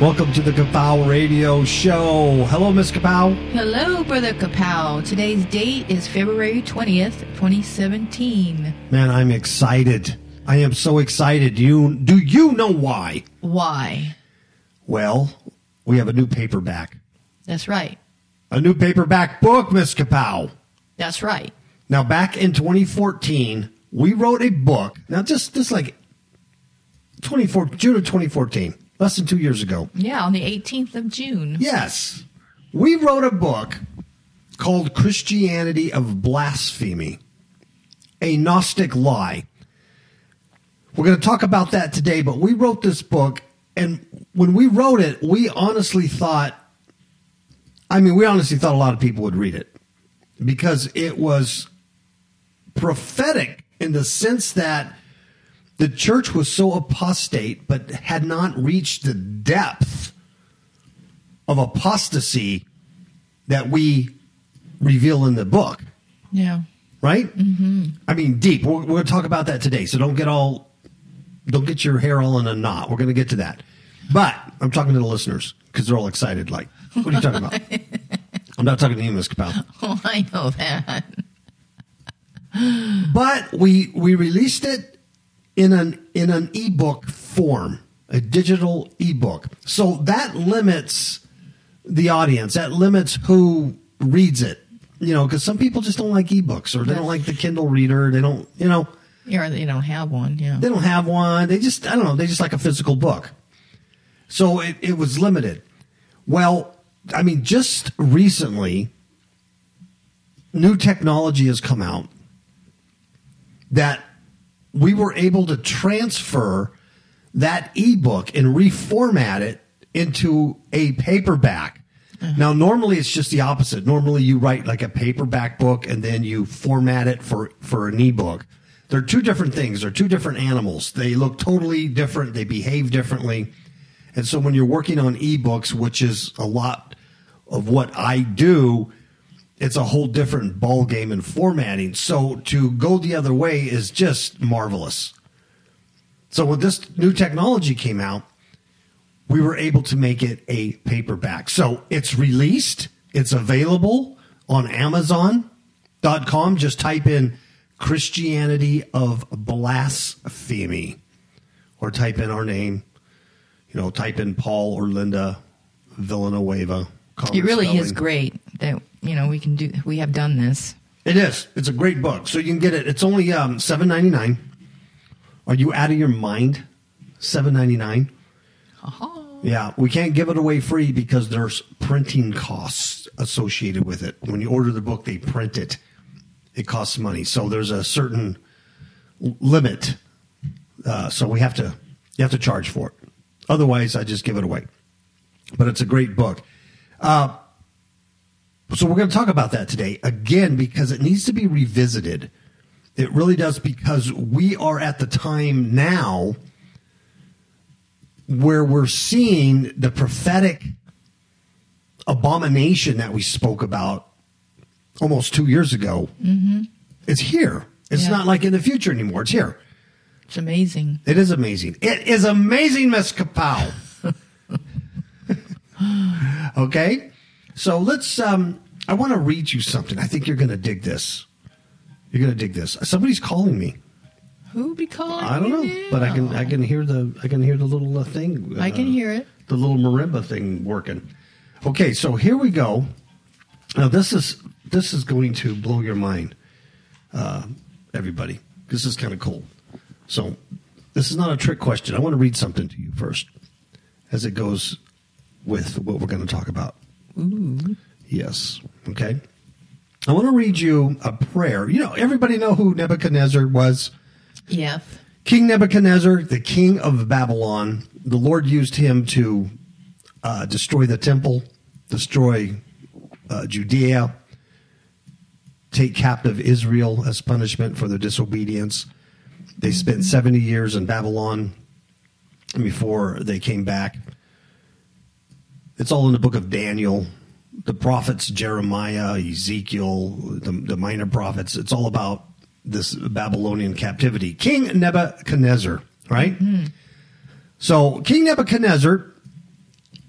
Welcome to the Kapow Radio Show. Hello, Miss Kapow. Hello, Brother Kapow. Today's date is February 20th, 2017. Man, I'm excited. I am so excited. You do you know why? Why? Well, we have a new paperback. That's right. A new paperback book, Miss Kapow. That's right. Now, back in 2014, we wrote a book. Now, just just like 24 June of 2014, less than two years ago. Yeah, on the 18th of June. Yes, we wrote a book called Christianity of Blasphemy, a Gnostic lie. We're going to talk about that today, but we wrote this book, and when we wrote it, we honestly thought, I mean, we honestly thought a lot of people would read it because it was prophetic in the sense that the church was so apostate but had not reached the depth of apostasy that we reveal in the book, Yeah. right? Mm-hmm. I mean, deep. We're, we're going to talk about that today, so don't get all, don't get your hair all in a knot. We're going to get to that, but I'm talking to the listeners because they're all excited. Like, what are you talking about? I'm not talking to you, Miss Kapow. Oh, I know that. But we we released it in an in an ebook form, a digital ebook. So that limits the audience. That limits who reads it. You know, because some people just don't like ebooks or they don't like the Kindle reader. They don't, you know, You're, you don't have one. Yeah. they don't have one. They just, I don't know, they just like a physical book. So it, it was limited. Well, I mean, just recently, new technology has come out that we were able to transfer that ebook and reformat it into a paperback. Mm-hmm. Now, normally it's just the opposite. Normally you write like a paperback book and then you format it for, for an ebook. They're two different things. They're two different animals. They look totally different. They behave differently. And so when you're working on ebooks, which is a lot of what I do, it's a whole different ball game in formatting. So to go the other way is just marvelous. So when this new technology came out, we were able to make it a paperback. So it's released, it's available on Amazon.com. Just type in Christianity of Blasphemy or type in our name. You know, type in Paul or Linda Villanueva. It really is great that, you know, we can do, we have done this. It is. It's a great book. So you can get it. It's only um, seven ninety nine. Are you out of your mind? Seven ninety nine. Yeah, we can't give it away free because there's printing costs associated with it. When you order the book, they print it. It costs money, so there's a certain limit. Uh, so we have to you have to charge for it. Otherwise, I just give it away. But it's a great book. Uh, so we're going to talk about that today again because it needs to be revisited. It really does because we are at the time now where we're seeing the prophetic abomination that we spoke about almost two years ago. Mm-hmm. It's here. It's Yeah. not like in the future anymore. It's here. It's amazing. It is amazing. It is amazing, Miss Kapow. okay, so let's. Um, I want to read you something. I think you're going to dig this. You're going to dig this. Somebody's calling me. Who be calling I don't know, but I can. I can hear the. I can hear the little uh, thing. I can uh, hear it. the little marimba thing working. Okay, so here we go. Now this is this is going to blow your mind, uh, everybody. This is kind of cool. So this is not a trick question. I want to read something to you first, as it goes with what we're going to talk about. Yes. Okay. I want to read you a prayer. You know, everybody know who Nebuchadnezzar was. Yes. King Nebuchadnezzar, the king of Babylon, the Lord used him to uh, destroy the temple, destroy uh, Judea, take captive Israel as punishment for their disobedience. They spent 70 years in Babylon before they came back. It's all in the book of Daniel, the prophets Jeremiah, Ezekiel, the, the minor prophets. It's all about this Babylonian captivity. King Nebuchadnezzar, right? So King Nebuchadnezzar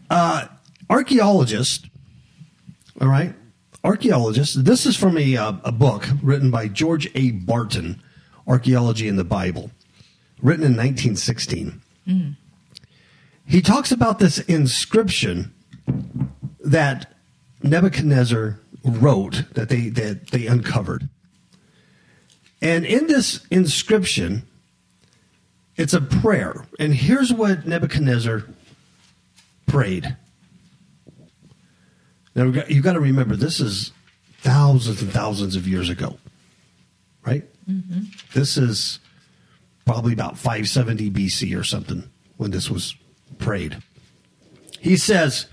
Uh, archaeologists, all right, archaeologist. This is from a uh, a book written by George A. Barton, Archaeology and the Bible, written in 1916. He talks about this inscription that Nebuchadnezzar wrote that they that they uncovered. And in this inscription, it's a prayer. And here's what Nebuchadnezzar prayed. Now got- you've got to remember this is thousands and thousands of years ago, right? Mm-hmm. This is probably about 570 BC or something when this was prayed. He says,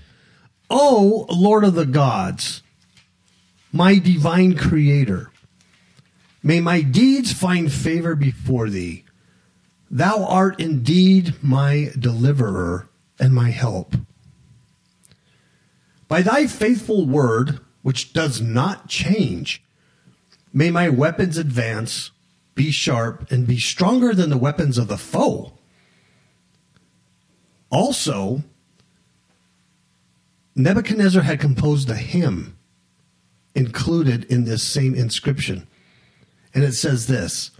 "O Lord of the gods, my divine creator, may my deeds find favor before thee. Thou art indeed my deliverer and my help. By thy faithful word, which does not change, may my weapons advance, be sharp, and be stronger than the weapons of the foe. Also, Nebuchadnezzar had composed a hymn included in this same inscription. And it says this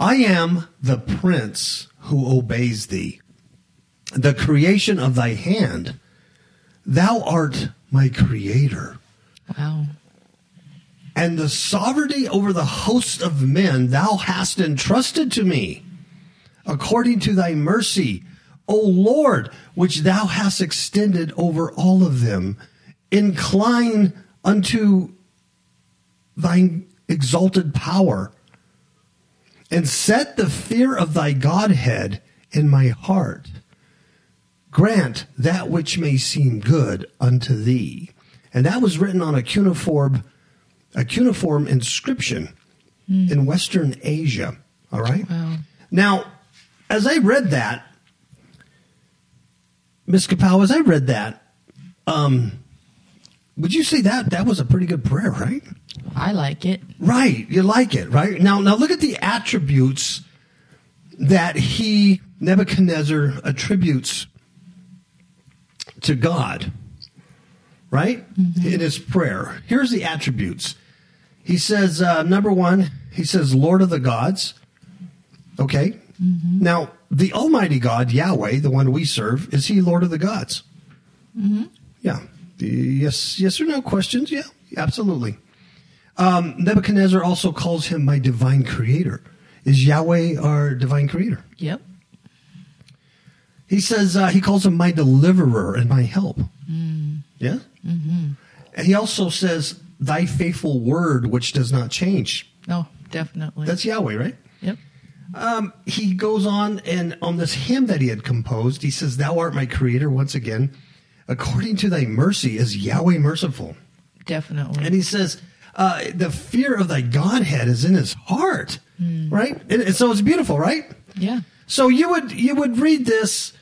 I am the prince who obeys thee, the creation of thy hand. Thou art my creator. Wow. And the sovereignty over the host of men thou hast entrusted to me, according to thy mercy, O Lord, which thou hast extended over all of them. Incline unto thine exalted power, and set the fear of thy Godhead in my heart. Grant that which may seem good unto thee. And that was written on a cuneiform, a cuneiform inscription hmm. in Western Asia. All right. Wow. Now, as I read that, Miss Kapow, as I read that, um, would you say that that was a pretty good prayer, right? I like it. Right. You like it, right? Now, now look at the attributes that he, Nebuchadnezzar, attributes to God, right? In his prayer. Here's the attributes. He says, uh, number one, he says, Lord of the gods. Okay. Now, the Almighty God, Yahweh, the one we serve, is he Lord of the gods? Yeah. The- Yes, yes or no questions? Yeah, absolutely. Um, Nebuchadnezzar also calls him my divine creator. Is Yahweh our divine creator? Yep. He says uh, he calls him my deliverer and my help. Yeah. Mm-hmm. And he also says thy faithful word, which does not change. No, definitely. That's Yahweh, right? Yep. He goes on and on this hymn that he had composed, he says, "Thou art my creator." Once again, according to thy mercy is Yahweh merciful. Definitely. And he says, uh, the fear of thy Godhead is in his heart, right? And, and so it's beautiful, right? yeah. So you would you would read this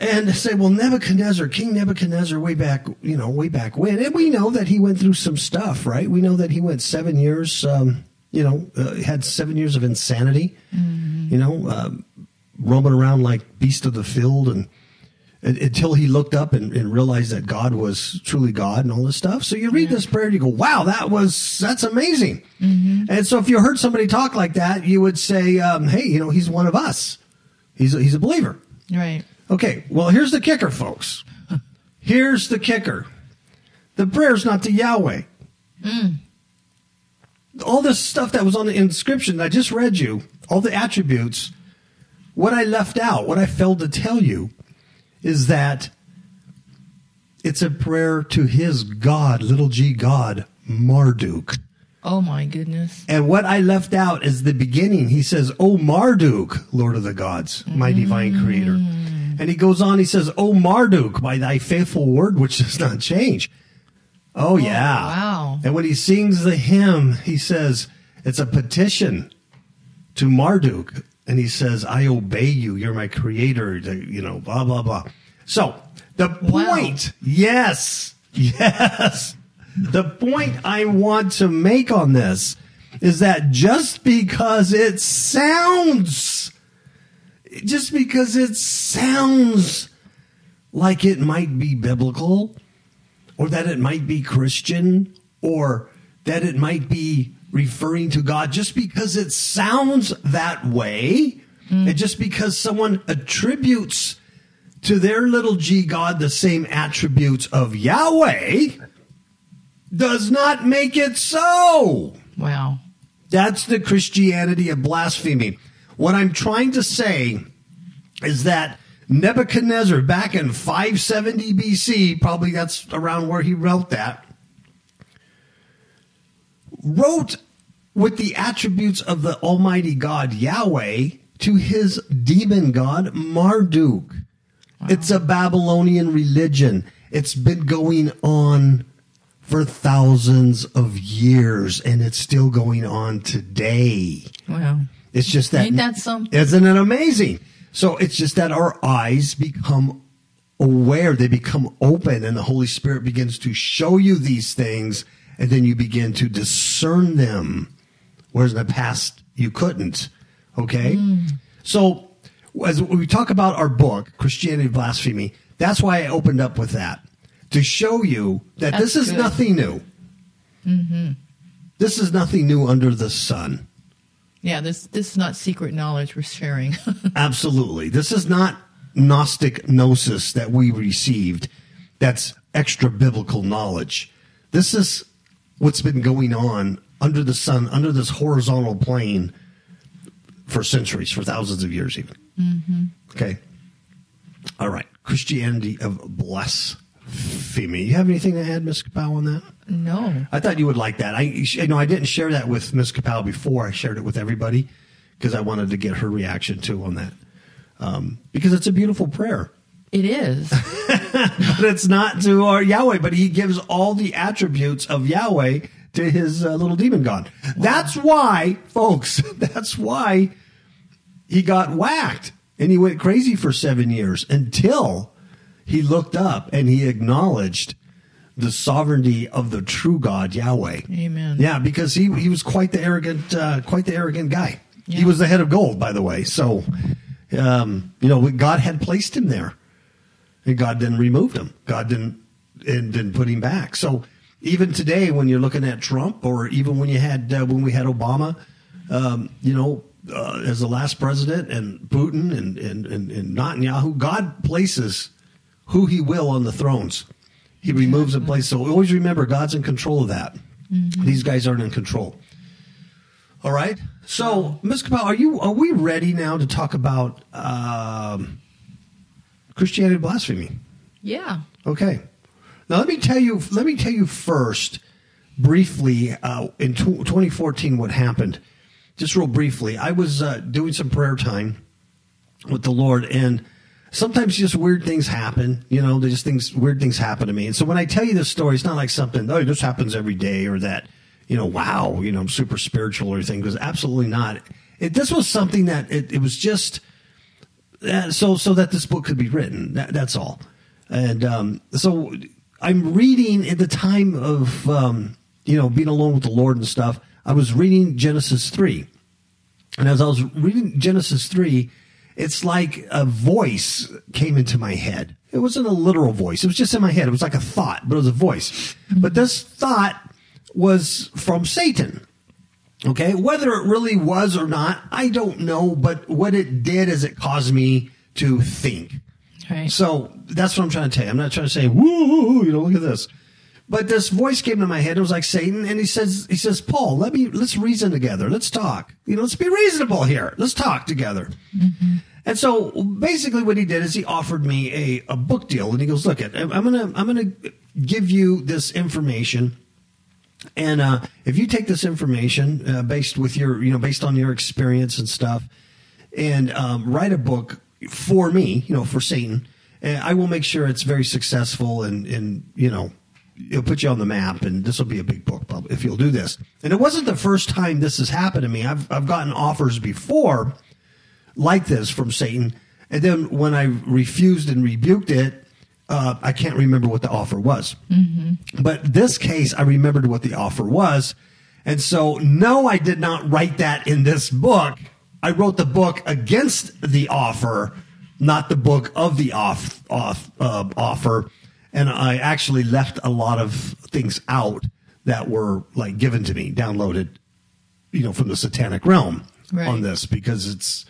and say, well, Nebuchadnezzar, King Nebuchadnezzar, way back, you know, way back when, and we know that he went through some stuff, right? We know that he went seven years, um, you know, uh, had seven years of insanity, you know, um, roaming around like beast of the field, and un- until he looked up and, and realized that God was truly God and all this stuff. So you read this prayer and you go, wow, that was, that's amazing. And so if you heard somebody talk like that, you would say, um, hey, you know, he's one of us. He's a, he's a believer. Right. Okay, well, here's the kicker, folks. Here's the kicker. The prayer's not to Yahweh. All this stuff that was on the inscription that I just read you, all the attributes, what I left out, what I failed to tell you, is that it's a prayer to his God, little g God, Marduk. Oh my goodness. And what I left out is the beginning. He says, O Marduk, Lord of the gods, my mm. divine creator. And he goes on, he says, O Marduk, by thy faithful word, which does not change. Oh, oh, yeah. wow. And when he sings the hymn, he says, it's a petition to Marduk. And he says, I obey you. You're my creator. You know, blah, blah, blah. So the Wow. point, yes, yes. The point I want to make on this is that just because it sounds just because it sounds like it might be biblical or that it might be Christian or that it might be referring to God just because it sounds that way hmm. and just because someone attributes to their little g God the same attributes of Yahweh does not make it so. Wow. That's the Christianity of blasphemy. What I'm trying to say is that Nebuchadnezzar, back in 570 BC, probably that's around where he wrote that, wrote with the attributes of the Almighty God Yahweh to his demon god Marduk. It's a Babylonian religion. It's been going on for thousands of years and it's still going on today. Wow. It's just that Ain't that something? Isn't it amazing? So it's just that our eyes become aware, they become open, and the Holy Spirit begins to show you these things, and then you begin to discern them. Whereas in the past you couldn't. Okay? Mm. So as we talk about our book, Christianity Blasphemy, that's why I opened up with that. To show you that That's this is good. nothing new. Mm-hmm. This is nothing new under the sun. Yeah, this this is not secret knowledge we're sharing. Absolutely. This is not Gnostic gnosis that we received that's extra biblical knowledge. This is what's been going on under the sun, under this horizontal plane for centuries, for thousands of years, even. Mm-hmm. Okay. All right. Christianity of blasphemy. You have anything to add, Miss Kapow, on that? no. I thought you would like that. I, you know, I didn't share that with Miss Kapow before. I shared it with everybody because I wanted to get her reaction too on that. Um, because it's a beautiful prayer, It is. but it's not to our Yahweh, but he gives all the attributes of Yahweh to his uh, little demon god. That's why, folks, that's why he got whacked and he went crazy for seven years until he looked up and he acknowledged the sovereignty of the true God, Yahweh. Amen. Yeah, because he he was quite the arrogant, uh, quite the arrogant guy. He was the head of gold, by the way. So, um, you know, God had placed him there, and God then removed him. God didn't and didn't put him back. So, even today, when you're looking at Trump, or even when you had uh, when we had Obama, um, you know, uh, as the last president, and Putin and and, and and Netanyahu, God places who He will on the thrones. He removes and places. So always remember, God's in control of that. These guys aren't in control. All right. So, Ms. Kapow, are you are we ready now to talk about um, Christianity blasphemy? Yeah. Okay. Now let me tell you. Let me tell you first, briefly, uh, in tw 2014, what happened. Just real briefly, I was uh, doing some prayer time with the Lord, and sometimes just weird things happen. You know, just things, weird things happen to me. And so when I tell you this story, it's not like something, oh, this happens every day, or that, you know, wow, you know, I'm super spiritual or anything. Because absolutely not. It, this was something that it, it was just uh, so so that this book could be written. That, that's all. And um, so I'm reading at the time of um, you know being alone with the Lord and stuff. I was reading Genesis three, and as I was reading Genesis three, it's like a voice came into my head. It wasn't a literal voice. It was just in my head. It was like a thought, but it was a voice. Mm-hmm. But this thought was from Satan. Okay, whether it really was or not, I don't know. But what it did is it caused me to think. Right. So that's what I'm trying to tell you. I'm not trying to say, woo, you know, look at this. But this voice came to my head. It was like Satan, and he says, he says, Paul, let me let's reason together. Let's talk. You know, let's be reasonable here. Let's talk together. And so basically, what he did is he offered me a, a book deal, and he goes, look, I'm gonna I'm gonna give you this information. And uh, if you take this information uh, based with your, you know, based on your experience and stuff, and um, write a book for me, you know, for Satan, I will make sure it's very successful and, and you know, it'll put you on the map. And this will be a big book if you'll do this. And it wasn't the first time this has happened to me. I've I've gotten offers before like this from Satan, and then when I refused and rebuked it, uh, I can't remember what the offer was. But this case, I remembered what the offer was. And so, no, I did not write that in this book. I wrote the book against the offer, not the book of the off, off uh, offer, and I actually left a lot of things out that were like given to me, downloaded, you know, from the satanic realm Right. on this because it's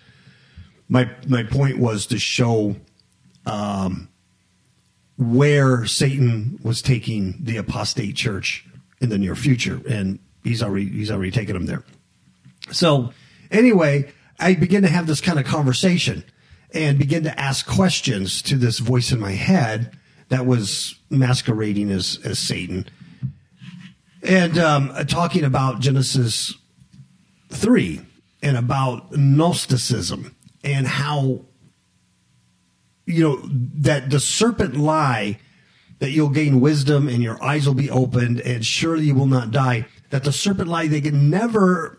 my my point was to show um, where Satan was taking the apostate church in the near future, and he's already he's already taken them there. So anyway, I begin to have this kind of conversation and begin to ask questions to this voice in my head that was masquerading as as Satan, and um, talking about Genesis three and about Gnosticism and how you know that the serpent lie that you'll gain wisdom and your eyes will be opened and surely you will not die that the serpent lie they can never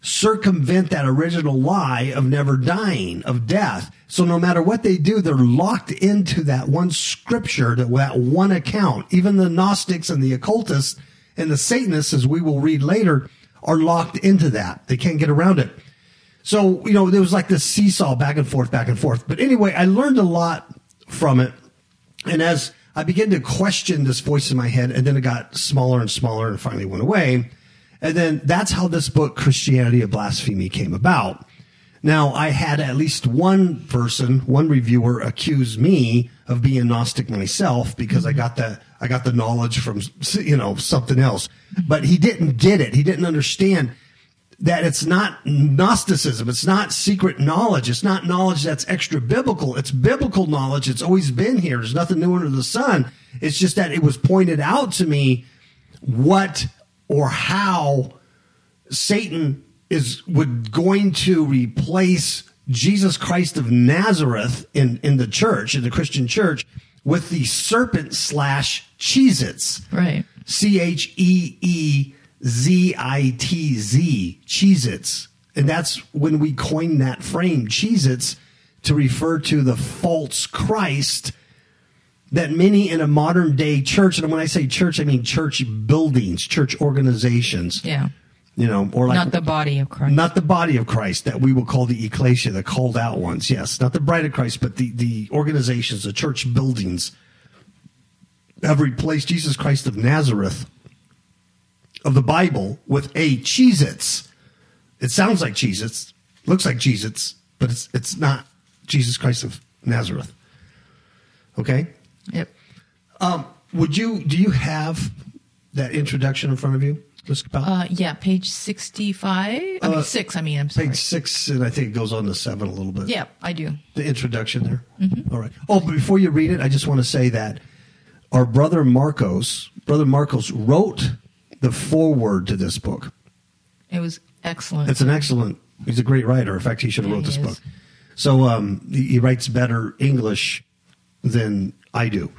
circumvent that original lie of never dying of death so no matter what they do they're locked into that one scripture that, that one account even the gnostics and the occultists and the satanists as we will read later are locked into that they can't get around it so, you know, there was like this seesaw back and forth, back and forth. But anyway, I learned a lot from it. And as I began to question this voice in my head, and then it got smaller and smaller and finally went away. And then that's how this book, Christianity of Blasphemy, came about. Now, I had at least one person, one reviewer accuse me of being Gnostic myself because I got the, I got the knowledge from, you know, something else. But he didn't get it. He didn't understand that it's not Gnosticism. It's not secret knowledge. It's not knowledge that's extra biblical. It's biblical knowledge. It's always been here. There's nothing new under the sun. It's just that it was pointed out to me what or how Satan is would going to replace Jesus Christ of Nazareth in, in the church, in the Christian church, with the serpent slash Cheez-Its. Right. C H E E Z I T Z, Cheez Its. And that's when we coined that frame, Cheez Its, to refer to the false Christ that many in a modern day church, and when I say church, I mean church buildings, church organizations, Yeah. you know, or like Not the body of Christ. not the body of Christ that we will call the ecclesia, the called out ones. Yes, not the bride of Christ, but the, the organizations, the church buildings have replaced Jesus Christ of Nazareth of the Bible with a Cheez Its. It sounds like Cheez Its, looks like Cheez Its, but it's, it's not Jesus Christ of Nazareth. Okay? Yep. Um, would you, do you have that introduction in front of you, Ms. Kapow? Uh, yeah, page 65. I mean, 6, I mean, I'm sorry. Page six, and I think it goes on to seven a little bit. Yeah, I do. The introduction there. All right. Oh, but before you read it, I just want to say that our brother Marcos, brother Marcos, wrote the foreword to this book. It was excellent. It's an excellent. He's a great writer. In fact, he should have Yeah, wrote this he book. So um, he, he writes better English than I do.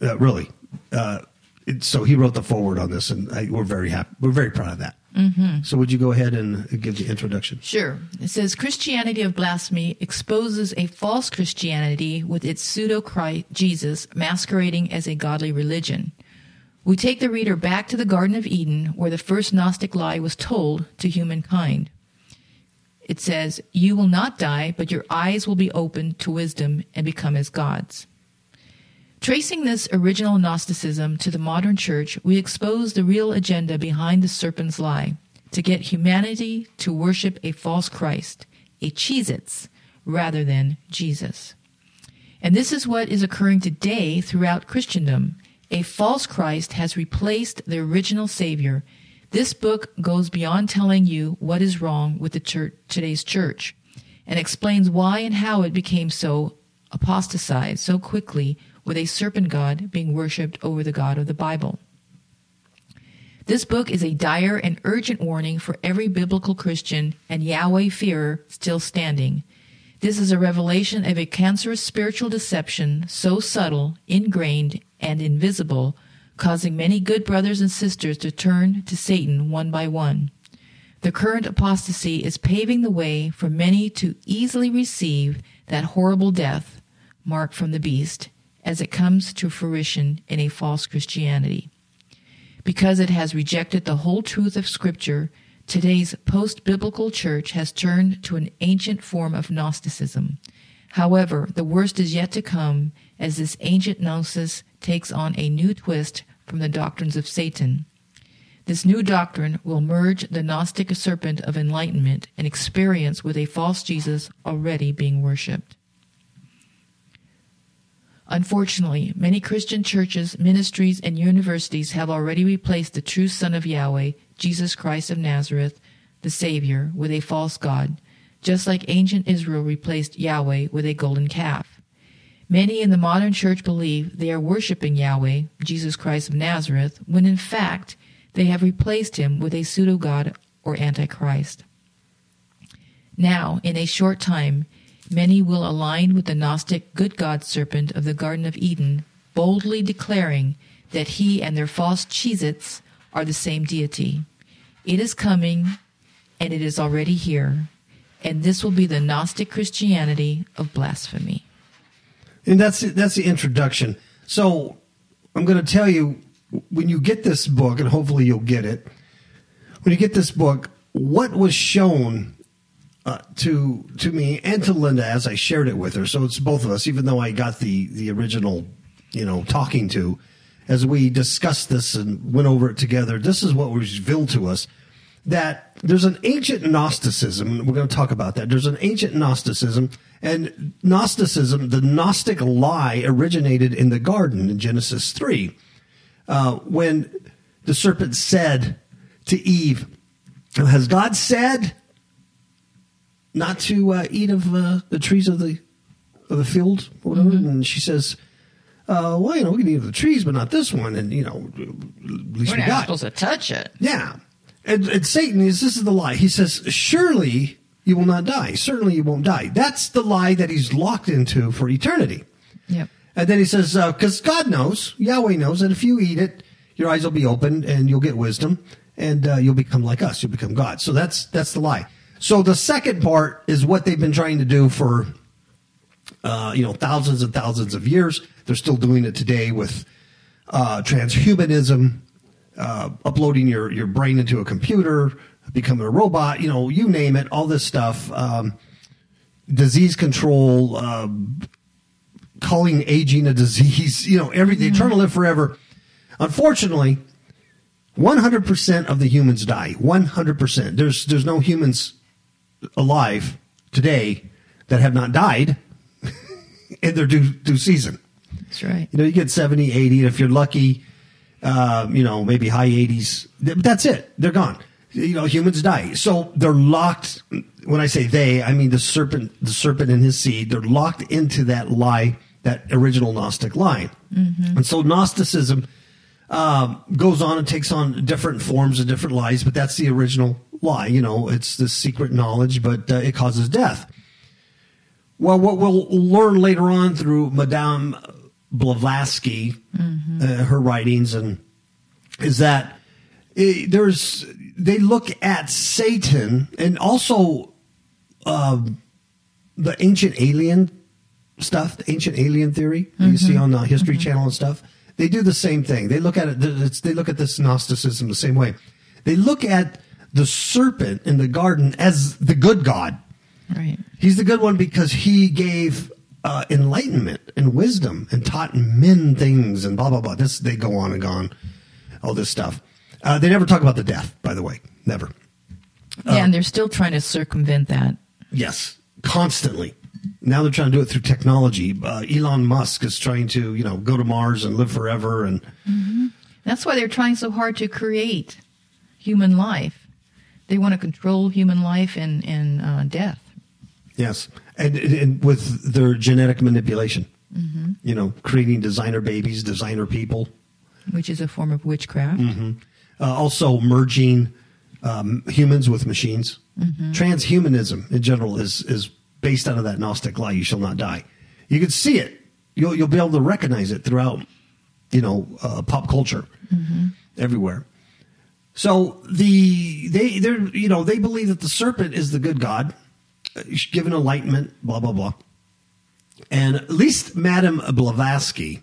Uh, really. Uh, so he wrote the foreword on this, and I, we're very happy. We're very proud of that. Mm-hmm. So would you go ahead and give the introduction? Sure. It says Christianity of blasphemy exposes a false Christianity with its pseudo Christ Jesus masquerading as a godly religion. We take the reader back to the Garden of Eden where the first Gnostic lie was told to humankind. It says, You will not die, but your eyes will be opened to wisdom and become as gods. Tracing this original Gnosticism to the modern church, we expose the real agenda behind the serpent's lie to get humanity to worship a false Christ, a Cheez Its, rather than Jesus. And this is what is occurring today throughout Christendom. A false Christ has replaced the original Savior. This book goes beyond telling you what is wrong with the church, today's church and explains why and how it became so apostatized so quickly with a serpent god being worshipped over the God of the Bible. This book is a dire and urgent warning for every biblical Christian and Yahweh fearer still standing. This is a revelation of a cancerous spiritual deception so subtle, ingrained, and invisible, causing many good brothers and sisters to turn to Satan one by one. The current apostasy is paving the way for many to easily receive that horrible death, mark from the beast, as it comes to fruition in a false Christianity. Because it has rejected the whole truth of Scripture, Today's post biblical church has turned to an ancient form of Gnosticism. However, the worst is yet to come as this ancient gnosis takes on a new twist from the doctrines of Satan. This new doctrine will merge the Gnostic serpent of enlightenment and experience with a false Jesus already being worshipped. Unfortunately, many Christian churches, ministries, and universities have already replaced the true Son of Yahweh, Jesus Christ of Nazareth, the Savior, with a false God, just like ancient Israel replaced Yahweh with a golden calf. Many in the modern church believe they are worshiping Yahweh, Jesus Christ of Nazareth, when in fact they have replaced him with a pseudo God or Antichrist. Now, in a short time, many will align with the Gnostic good God serpent of the Garden of Eden, boldly declaring that he and their false Cheez are the same deity. It is coming, and it is already here, and this will be the Gnostic Christianity of blasphemy. And that's that's the introduction. So I'm going to tell you when you get this book, and hopefully you'll get it. When you get this book, what was shown uh, to to me and to Linda as I shared it with her. So it's both of us, even though I got the the original, you know, talking to, as we discussed this and went over it together. This is what was revealed to us that there's an ancient Gnosticism. We're going to talk about that. There's an ancient Gnosticism, and Gnosticism, the Gnostic lie, originated in the garden in Genesis three, uh, when the serpent said to Eve, "Has God said?" Not to uh, eat of uh, the trees of the of the field whatever. Mm-hmm. And she says, uh, "Well, you know, we can eat of the trees, but not this one." And you know, at least We're we not got supposed to touch it. Yeah, and, and Satan is this is the lie. He says, "Surely you will not die. Certainly you won't die." That's the lie that he's locked into for eternity. Yep. And then he says, "Because God knows, Yahweh knows that if you eat it, your eyes will be opened and you'll get wisdom." And uh, you'll become like us. You'll become God. So that's that's the lie. So the second part is what they've been trying to do for, uh, you know, thousands and thousands of years. They're still doing it today with uh, transhumanism, uh, uploading your, your brain into a computer, becoming a robot, you know, you name it, all this stuff. Um, disease control, um, calling aging a disease, you know, everything, mm-hmm. trying to live forever. Unfortunately, 100% of the humans die. 100%. There's, there's no humans alive today that have not died in their due, due season. That's right. You know, you get 70, 80, and if you're lucky, uh, you know, maybe high 80s. That's it. They're gone. You know, humans die. So they're locked. When I say they, I mean the serpent, the serpent and his seed. They're locked into that lie, that original Gnostic lie. Mm-hmm. And so Gnosticism um, goes on and takes on different forms and different lies, but that's the original lie. You know, it's the secret knowledge, but uh, it causes death. Well, what we'll learn later on through Madame Blavatsky, mm-hmm. uh, her writings, and is that it, there's they look at Satan and also um, the ancient alien stuff, the ancient alien theory mm-hmm. you see on the History mm-hmm. Channel and stuff. They do the same thing. They look at it. They look at this Gnosticism the same way. They look at the serpent in the garden as the good God. Right. He's the good one because he gave uh, enlightenment and wisdom and taught men things and blah blah blah. This they go on and on, all this stuff. Uh, they never talk about the death, by the way, never. Yeah, uh, and they're still trying to circumvent that. Yes, constantly. Now they're trying to do it through technology. Uh, Elon Musk is trying to, you know, go to Mars and live forever, and mm-hmm. that's why they're trying so hard to create human life they want to control human life and and uh, death. Yes, and, and, with their genetic manipulation, mm-hmm. you know, creating designer babies, designer people, which is a form of witchcraft. Mm-hmm. Uh, also, merging um, humans with machines. Mm-hmm. Transhumanism in general is is based out of that Gnostic lie: "You shall not die." You can see it. You'll you'll be able to recognize it throughout, you know, uh, pop culture mm-hmm. everywhere. So the they they you know they believe that the serpent is the good god, given enlightenment, blah blah blah. And at least Madame Blavatsky,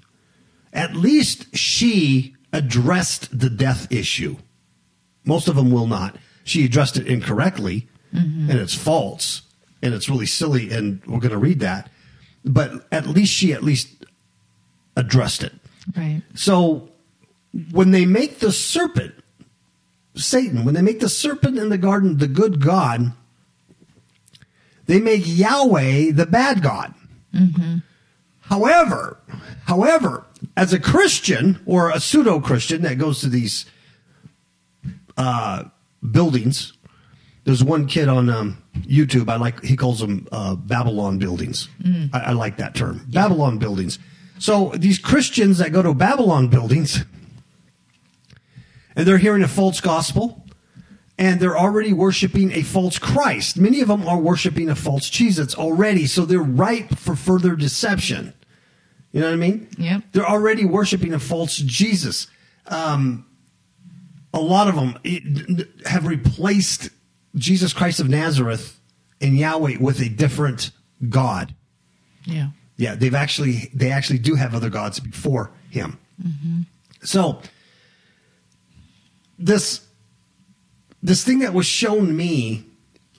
at least she addressed the death issue. Most of them will not. she addressed it incorrectly mm-hmm. and it's false and it's really silly and we're going to read that. But at least she at least addressed it. Right. So when they make the serpent, Satan, when they make the serpent in the garden the good God, they make Yahweh the bad God. However, however, as a Christian or a pseudo Christian that goes to these uh, buildings, there's one kid on um, YouTube. I like he calls them uh, Babylon buildings. I, I like that term, Babylon buildings. So these Christians that go to Babylon buildings, and they're hearing a false gospel, and they're already worshiping a false Christ. Many of them are worshiping a false Jesus already, so they're ripe for further deception. You know what I mean? Yeah. They're already worshiping a false Jesus. Um, a lot of them have replaced Jesus Christ of Nazareth and Yahweh with a different God. Yeah. Yeah, they've actually they actually do have other gods before him. So this this thing that was shown me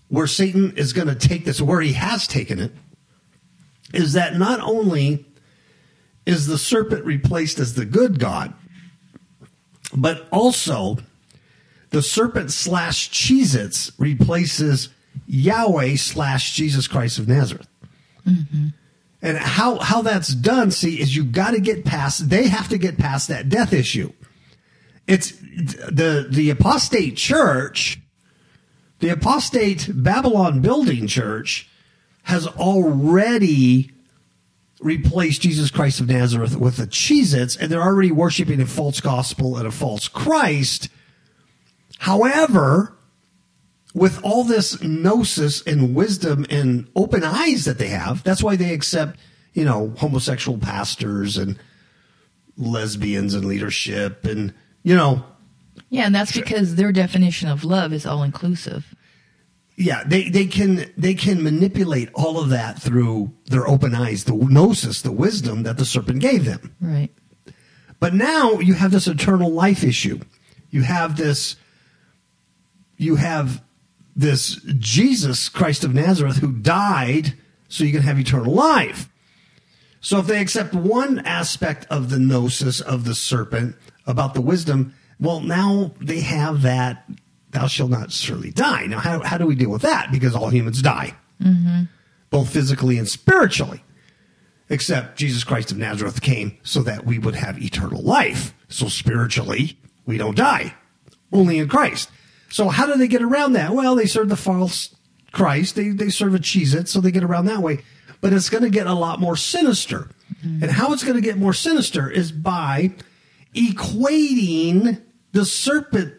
where Satan is going to take this where he has taken it is that not only is the serpent replaced as the good god but also the serpent slash Cheez-Its replaces Yahweh slash Jesus Christ of Nazareth. Mm-hmm. And how how that's done, see, is you got to get past. They have to get past that death issue. It's the the apostate church, the apostate Babylon building church, has already replaced Jesus Christ of Nazareth with the Cheez-Its, and they're already worshiping a false gospel and a false Christ. However, with all this gnosis and wisdom and open eyes that they have, that's why they accept, you know, homosexual pastors and lesbians in leadership and, you know, Yeah, and that's because their definition of love is all inclusive. yeah, they, they can they can manipulate all of that through their open eyes, the gnosis, the wisdom that the serpent gave them. Right. But now you have this eternal life issue. You have this you have this Jesus Christ of Nazareth who died so you can have eternal life. So if they accept one aspect of the gnosis of the serpent about the wisdom, well, now they have that thou shalt not surely die. Now, how, how do we deal with that? Because all humans die, mm-hmm. both physically and spiritually except Jesus Christ of Nazareth came so that we would have eternal life. So spiritually, we don't die, only in Christ. So how do they get around that? Well, they serve the false Christ. They, they serve a cheese it, so they get around that way. But it's going to get a lot more sinister. Mm-hmm. And how it's going to get more sinister is by equating the serpent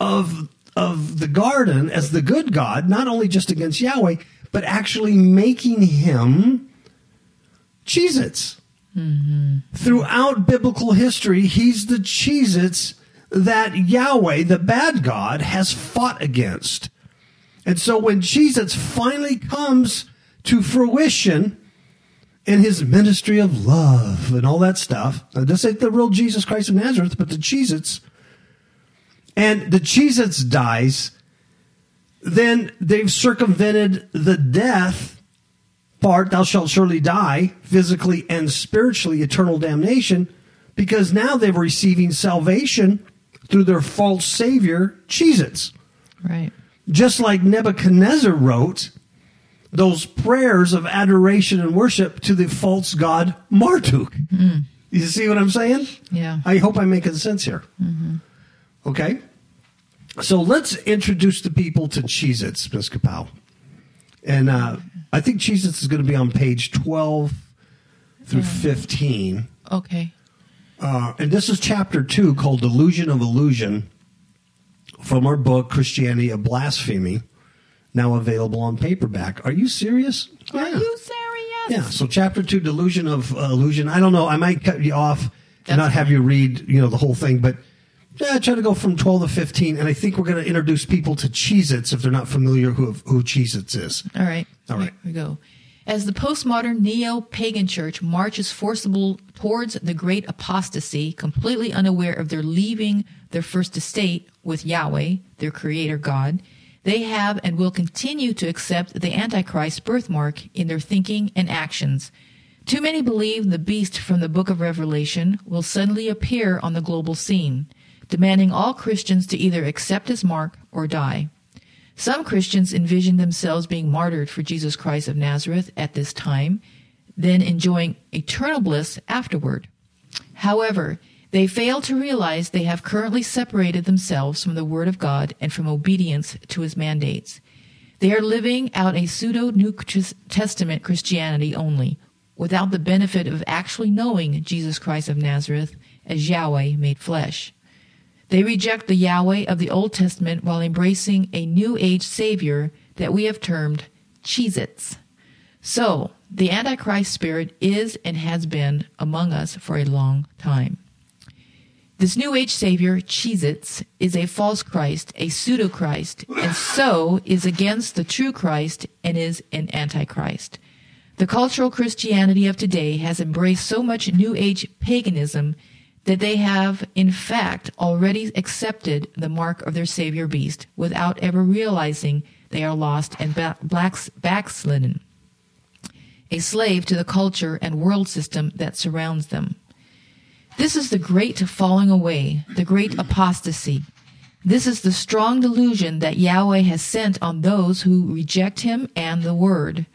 of of the garden as the good God, not only just against Yahweh, but actually making him Cheez Its. Mm-hmm. Throughout biblical history, he's the Cheez Its that Yahweh, the bad God, has fought against. And so when Cheez Its finally comes to fruition in his ministry of love and all that stuff, now, this ain't the real Jesus Christ of Nazareth, but the Cheez Its, and the Jesus dies, then they've circumvented the death part, thou shalt surely die, physically and spiritually, eternal damnation, because now they're receiving salvation through their false savior, Jesus. Right. Just like Nebuchadnezzar wrote those prayers of adoration and worship to the false god Marduk. Mm-hmm. You see what I'm saying? Yeah. I hope I'm making sense here. Mm-hmm. Okay? So let's introduce the people to Cheez Its, Ms. Kapow. And uh, I think Cheez Its is going to be on page 12 through 15. Okay. Uh, and this is chapter two called Delusion of Illusion from our book, Christianity of Blasphemy, now available on paperback. Are you serious? Are Yeah. you serious? Yeah, so chapter two, delusion of uh, illusion. I don't know. I might cut you off and That's not have you read, you know, the whole thing, but yeah, I try to go from twelve to fifteen. And I think we're going to introduce people to Cheez-Its if they're not familiar who who Cheez-Its is. All right. All right. Here we go. As the postmodern neo pagan church marches forcible towards the great apostasy, completely unaware of their leaving their first estate, with Yahweh, their creator God, they have and will continue to accept the Antichrist birthmark in their thinking and actions. Too many believe the beast from the book of Revelation will suddenly appear on the global scene, demanding all Christians to either accept his mark or die. Some Christians envision themselves being martyred for Jesus Christ of Nazareth at this time, then enjoying eternal bliss afterward. However, they fail to realize they have currently separated themselves from the Word of God and from obedience to His mandates. They are living out a pseudo New Testament Christianity only, without the benefit of actually knowing Jesus Christ of Nazareth as Yahweh made flesh. They reject the Yahweh of the Old Testament while embracing a New Age Savior that we have termed Cheez-Its. So, the Antichrist spirit is and has been among us for a long time. This New Age Savior, Cheez-Its, is a false Christ, a pseudo Christ, and so is against the true Christ and is an Antichrist. The cultural Christianity of today has embraced so much New Age paganism that they have, in fact, already accepted the mark of their Savior beast without ever realizing they are lost and blacks, backslidden, a slave to the culture and world system that surrounds them. This is the great falling away, the great apostasy. This is the strong delusion that Yahweh has sent on those who reject him and the word.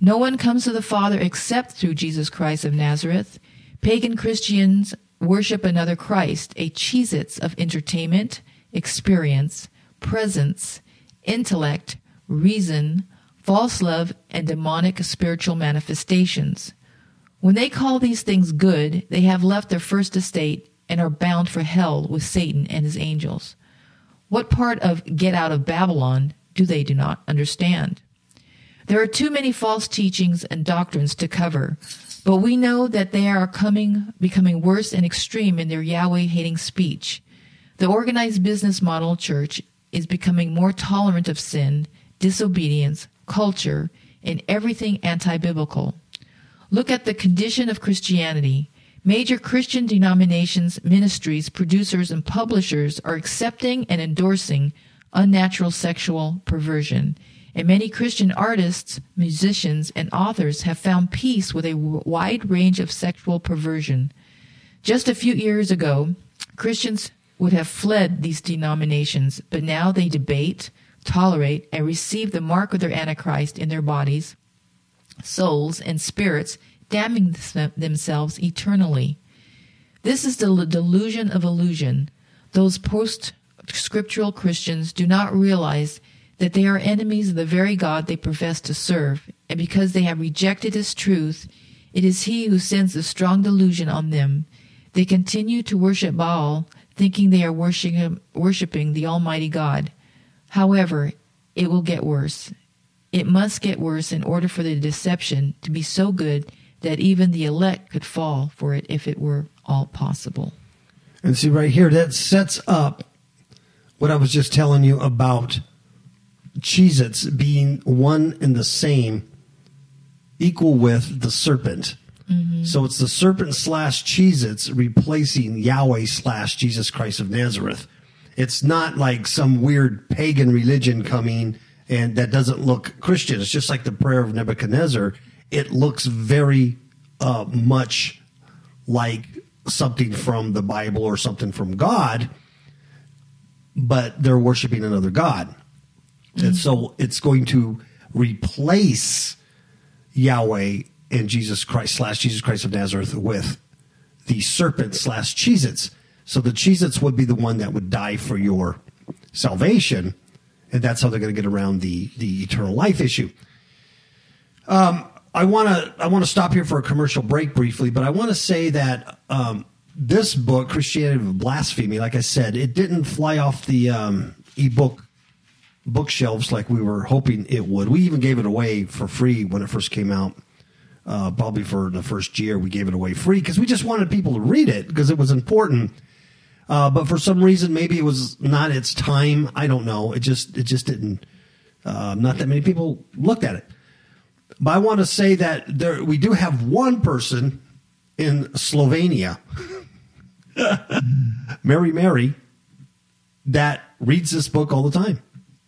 No one comes to the Father except through Jesus Christ of Nazareth. Pagan Christians worship another Christ, a Cheez-Its of entertainment, experience, presence, intellect, reason, false love, and demonic spiritual manifestations. When they call these things good, they have left their first estate and are bound for hell with Satan and his angels. What part of get out of Babylon do they do not understand? There are too many false teachings and doctrines to cover, but we know that they are coming, becoming worse and extreme in their Yahweh hating speech. The organized business model church is becoming more tolerant of sin, disobedience, culture, and everything anti biblical. Look at the condition of Christianity. Major Christian denominations, ministries, producers, and publishers are accepting and endorsing unnatural sexual perversion and many Christian artists, musicians, and authors have found peace with a wide range of sexual perversion. Just a few years ago, Christians would have fled these denominations, but now they debate, tolerate, and receive the mark of their Antichrist in their bodies, souls, and spirits, damning themselves eternally. This is the delusion of illusion. Those post scriptural Christians do not realize that they are enemies of the very God they profess to serve, and because they have rejected his truth, it is he who sends the strong delusion on them. They continue to worship Baal, thinking they are worshiping the Almighty God. However, it will get worse. It must get worse in order for the deception to be so good that even the elect could fall for it if it were all possible. And see, right here, that sets up what I was just telling you about Cheez Its being one and the same, equal with the serpent. Mm-hmm. So it's the serpent slash Cheez Its replacing Yahweh slash Jesus Christ of Nazareth. It's not like some weird pagan religion coming and that doesn't look Christian. It's just like the prayer of Nebuchadnezzar. It looks very uh, much like something from the Bible or something from God, but they're worshiping another God. Mm-hmm. And so it's going to replace Yahweh and Jesus Christ slash Jesus Christ of Nazareth with the serpent slash Cheez-Its. So the Cheez-Its would be the one that would die for your salvation. And that's how they're going to get around the, the eternal life issue. Um, I want to I want to stop here for a commercial break briefly, but I want to say that um, this book, Christianity of Blasphemy, like I said, it didn't fly off the um, ebook bookshelves like we were hoping it would. We even gave it away for free when it first came out. Uh, probably for the first year, we gave it away free because we just wanted people to read it because it was important. Uh, but for some reason, maybe it was not its time. I don't know. It just it just didn't. Uh, not that many people looked at it. But I want to say that there we do have one person in Slovenia, Mary Mary, that reads this book all the time.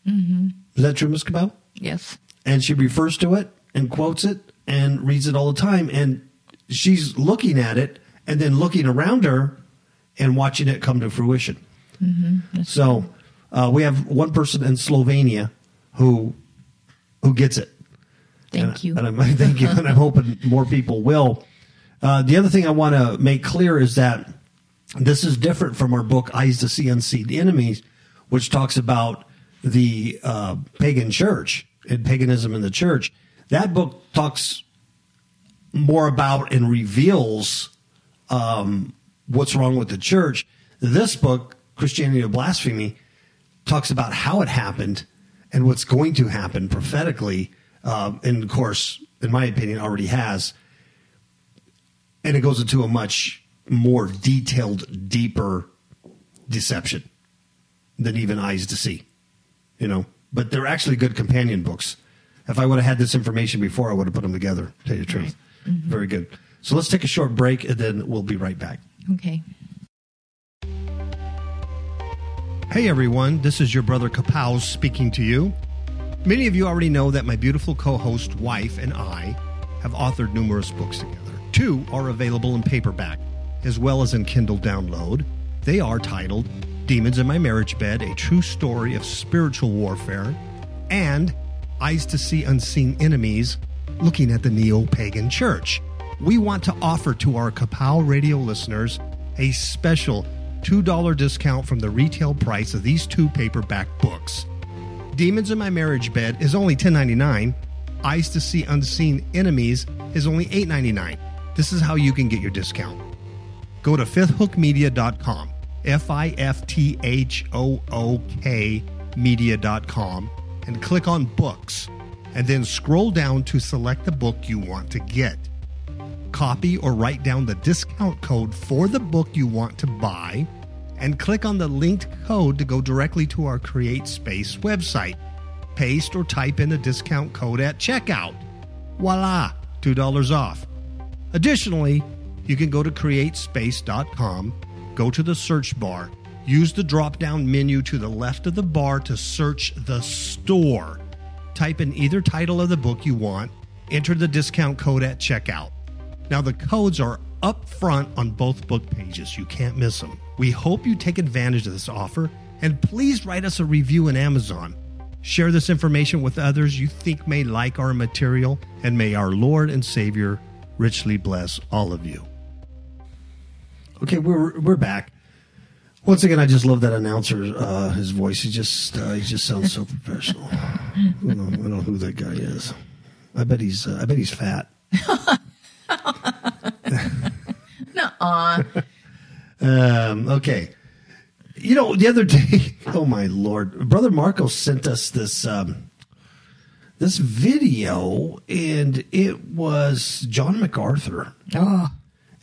Mm-hmm. Is that true, Ms. Kapow? Yes. And she refers to it and quotes it and reads it all the time. And she's looking at it and then looking around her and watching it come to fruition. So uh, we have one person in Slovenia who who gets it. Thank And- you. And I'm, thank you. And I'm hoping more people will. Uh, the other thing I want to make clear is that this is different from our book, Eyes to See Unseen the Enemies, which talks about the uh, pagan church and paganism in the church. That book talks more about and reveals um, what's wrong with the church. This book, Christianity of Blasphemy, talks about how it happened and what's going to happen prophetically. Um, and of course, in my opinion, already has. And it goes into a much more detailed, deeper deception than even eyes to see, you know. But they're actually good companion books. If I would have had this information before, I would have put them together. To tell you the truth, mm-hmm. very good. So let's take a short break, and then we'll be right back. Okay. Hey everyone, this is your brother Kapow speaking to you. Many of you already know that my beautiful co host, wife, and I have authored numerous books together. Two are available in paperback as well as in Kindle download. They are titled Demons in My Marriage Bed A True Story of Spiritual Warfare and Eyes to See Unseen Enemies Looking at the Neo Pagan Church. We want to offer to our Kapow radio listeners a special $2 discount from the retail price of these two paperback books. Demons in My Marriage Bed is only $10.99. Eyes to See Unseen Enemies is only $8.99. This is how you can get your discount. Go to fifthhookmedia.com, F I F T H O O K media.com, and click on books, and then scroll down to select the book you want to get. Copy or write down the discount code for the book you want to buy, and click on the linked code to go directly to our Create Space website. Paste or type in the discount code at checkout. Voila, $2 off. Additionally, you can go to createspace.com, go to the search bar, use the drop down menu to the left of the bar to search the store. Type in either title of the book you want, enter the discount code at checkout. Now, the codes are up front on both book pages. You can't miss them. We hope you take advantage of this offer and please write us a review in Amazon. Share this information with others you think may like our material, and may our Lord and Savior richly bless all of you. Okay, we're we're back. Once again, I just love that announcer. Uh, his voice. He just uh, he just sounds so professional. I don't, know, I don't know who that guy is. I bet he's uh, I bet he's fat. Nuh-uh. Um, okay. You know, the other day, oh my lord, brother Marco sent us this um, this video, and it was John MacArthur, oh,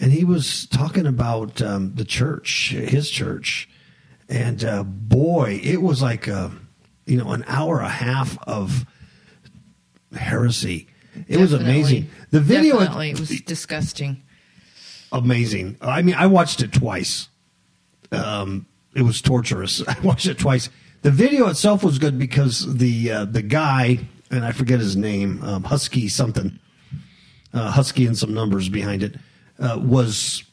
and he was talking about um, the church, his church, and uh, boy, it was like a you know an hour and a half of heresy. It was amazing. The video, Definitely. It was disgusting. amazing. I mean, I watched it twice. Um, it was torturous. I watched it twice. The video itself was good because the uh, the guy and I forget his name, um, Husky something, uh, Husky and some numbers behind it, uh, was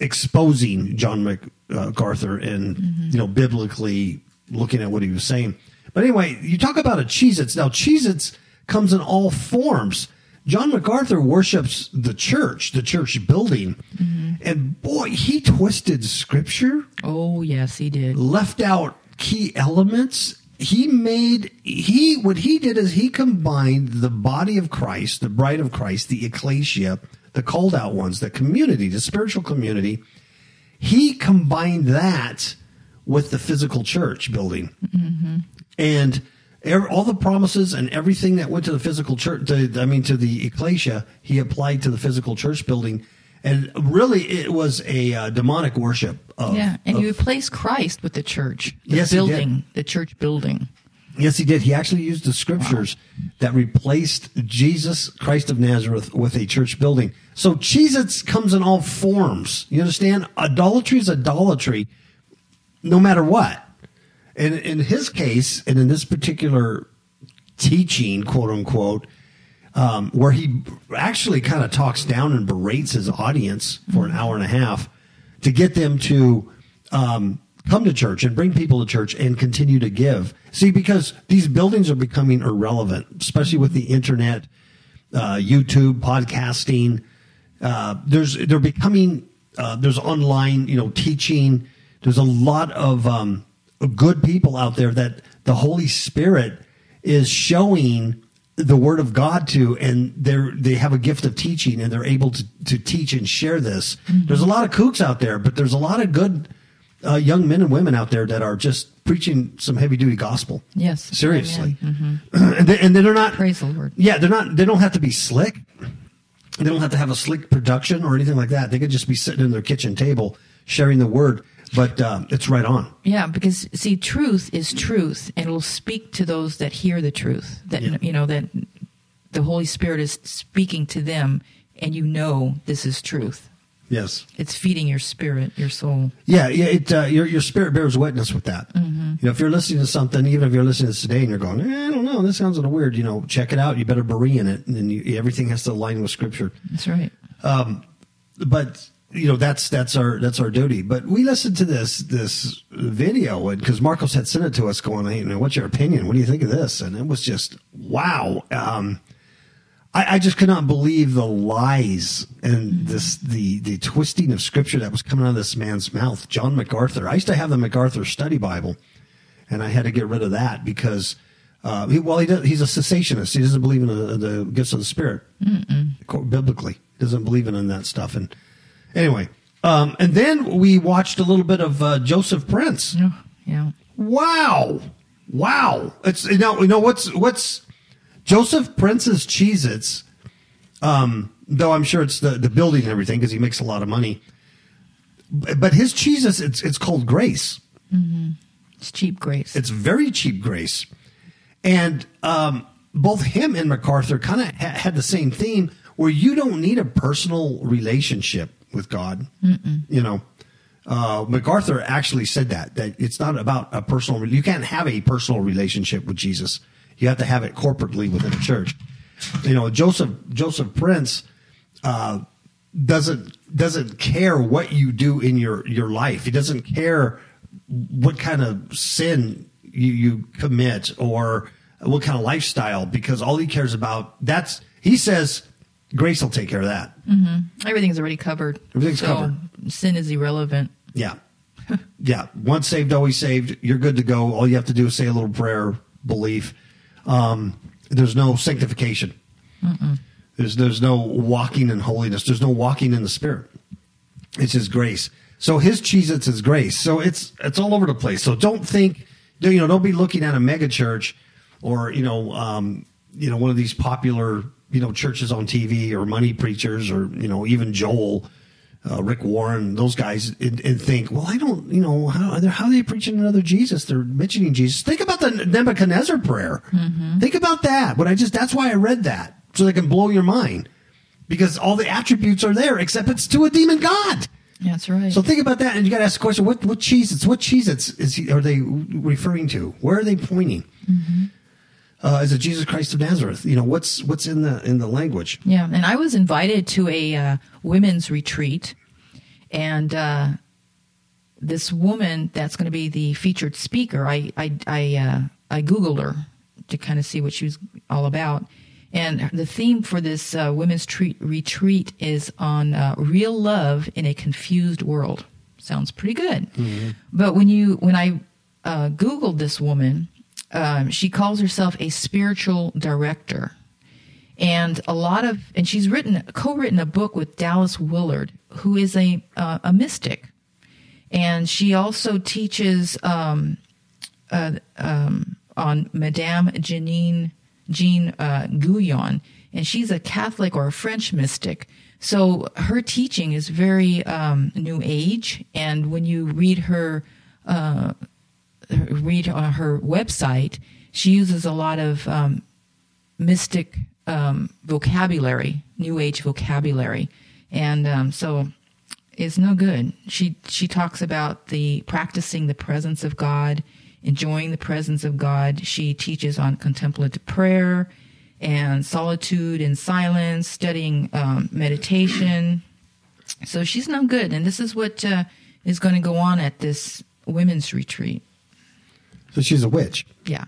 exposing John MacArthur uh, and mm-hmm. you know biblically looking at what he was saying. But anyway, you talk about a Cheez-Its. Now Cheez-Its comes in all forms. John MacArthur worships the church, the church building. Mm-hmm. And boy, he twisted scripture, Oh, yes, he did. left out key elements. He made, he, what he did is he combined the body of Christ, the bride of Christ, the ecclesia, the called out ones, the community, the spiritual community. He combined that with the physical church building. And ev- all the promises and everything that went to the physical church, to, I mean, to the ecclesia, he applied to the physical church building. And really, it was a uh, demonic worship. Of, Yeah, and of- you replaced Christ with the church, the Yes, building, the church building. Yes, he did. He actually used the scriptures that replaced Jesus Christ of Nazareth with a church building. So Cheez-Its comes in all forms. You understand? Idolatry is idolatry no matter what. And in his case, and in this particular teaching, quote unquote, um, where he actually kind of talks down and berates his audience for an hour and a half to get them to um, come to church and bring people to church and continue to give. See, because these buildings are becoming irrelevant, especially with the internet, uh, YouTube, podcasting. Uh, there's they're becoming uh, there's online, you know, teaching. There's a lot of um, good people out there that the Holy Spirit is showing the word of God to, and they're they have a gift of teaching, and they're able to to teach and share this. There's a lot of kooks out there, but there's a lot of good uh, young men and women out there that are just preaching some heavy duty gospel. Yes. seriously, Amen. and they, and they're not Praise the Lord. yeah, they're not. They don't have to be slick. They don't have to have a slick production or anything like that. They could just be sitting in their kitchen table sharing the word. But um, it's right on. Yeah, because see, truth is truth, and it will speak to those that hear the truth. That Yeah. you know that the Holy Spirit is speaking to them, and you know this is truth. Yes. It's feeding your spirit, your soul. Yeah. Yeah. It uh, your your spirit bears witness with that. You know, if you're listening to something, even if you're listening to today and you're going, eh, I don't know, this sounds a little weird. You know, check it out. You better bury in it, and then you, everything has to align with Scripture. That's right. Um, but you know that's that's our that's our duty. But we listened to this this video because Marcos had sent it to us, going, "Hey, you know, what's your opinion? What do you think of this?" And it was just wow. Um, I, I just could not believe the lies and this the the twisting of scripture that was coming out of this man's mouth. John MacArthur. I used to have the MacArthur Study Bible, and I had to get rid of that because. Uh, he, well, he does, he's a cessationist. He doesn't believe in the, the gifts of the Spirit biblically. He doesn't believe in, in that stuff. And anyway, um, and then we watched a little bit of uh, Joseph Prince. Yeah. Yeah. Wow, wow! It's you know you know what's what's Joseph Prince's Cheez-Its, um, though I'm sure it's the the building and everything because he makes a lot of money. But his Cheez-Its, it's it's called Grace. It's cheap grace. It's very cheap grace. And um, both him and MacArthur kind of ha- had the same theme where you don't need a personal relationship with God. You know, uh, MacArthur actually said that, that it's not about a personal, you can't have a personal relationship with Jesus. You have to have it corporately within a church. You know, Joseph, Joseph Prince, uh, doesn't doesn't care what you do in your your life. He doesn't care what kind of sin you, you commit or what kind of lifestyle because all he cares about that's he says grace will take care of that. Everything's already covered. Everything's so covered. Sin is irrelevant. Yeah. yeah. Once saved, always saved. You're good to go. All you have to do is say a little prayer, belief. Um, there's no sanctification. There's there's no walking in holiness. There's no walking in the spirit. It's his grace. So his cheese it's his grace. So it's it's all over the place. So don't think you know, don't be looking at a mega church or, you know, um, you know, one of these popular, you know, churches on TV or money preachers or, you know, even Joel uh, Rick Warren, those guys, and, and think, well, I don't, you know, how are they, how are they preaching another Jesus? They're mentioning Jesus. Think about the Nebuchadnezzar prayer. Think about that. But I just, that's why I read that so they can blow your mind because all the attributes are there except it's to a demon God. That's right. So think about that, and you got to ask the question: What what what? It's is he, are they referring to? Where are they pointing? Uh, is it Jesus Christ of Nazareth? You know what's what's in the in the language? Yeah, and I was invited to a uh, women's retreat, and uh, this woman that's going to be the featured speaker, I I I, uh, I googled her to kind of see what she was all about, and the theme for this uh, women's treat, retreat is on uh, real love in a confused world. Sounds pretty good, but when you when I uh, googled this woman, um, she calls herself a spiritual director. And a lot of and she's written co-written a book with Dallas Willard who is a uh, a mystic. And she also teaches um, uh, um, on Madame Janine Jean uh, Guyon and she's a Catholic or a French mystic. So her teaching is very um, new age. And when you read her uh, read on her website she uses a lot of um, mystic um, vocabulary, New Age vocabulary, and um, so it's no good. She she talks about the practicing the presence of God enjoying the presence of God. She teaches on contemplative prayer and solitude and silence, studying um, meditation. So she's no good. And this is what uh, is going to go on at this women's retreat. So she's a witch. Yeah,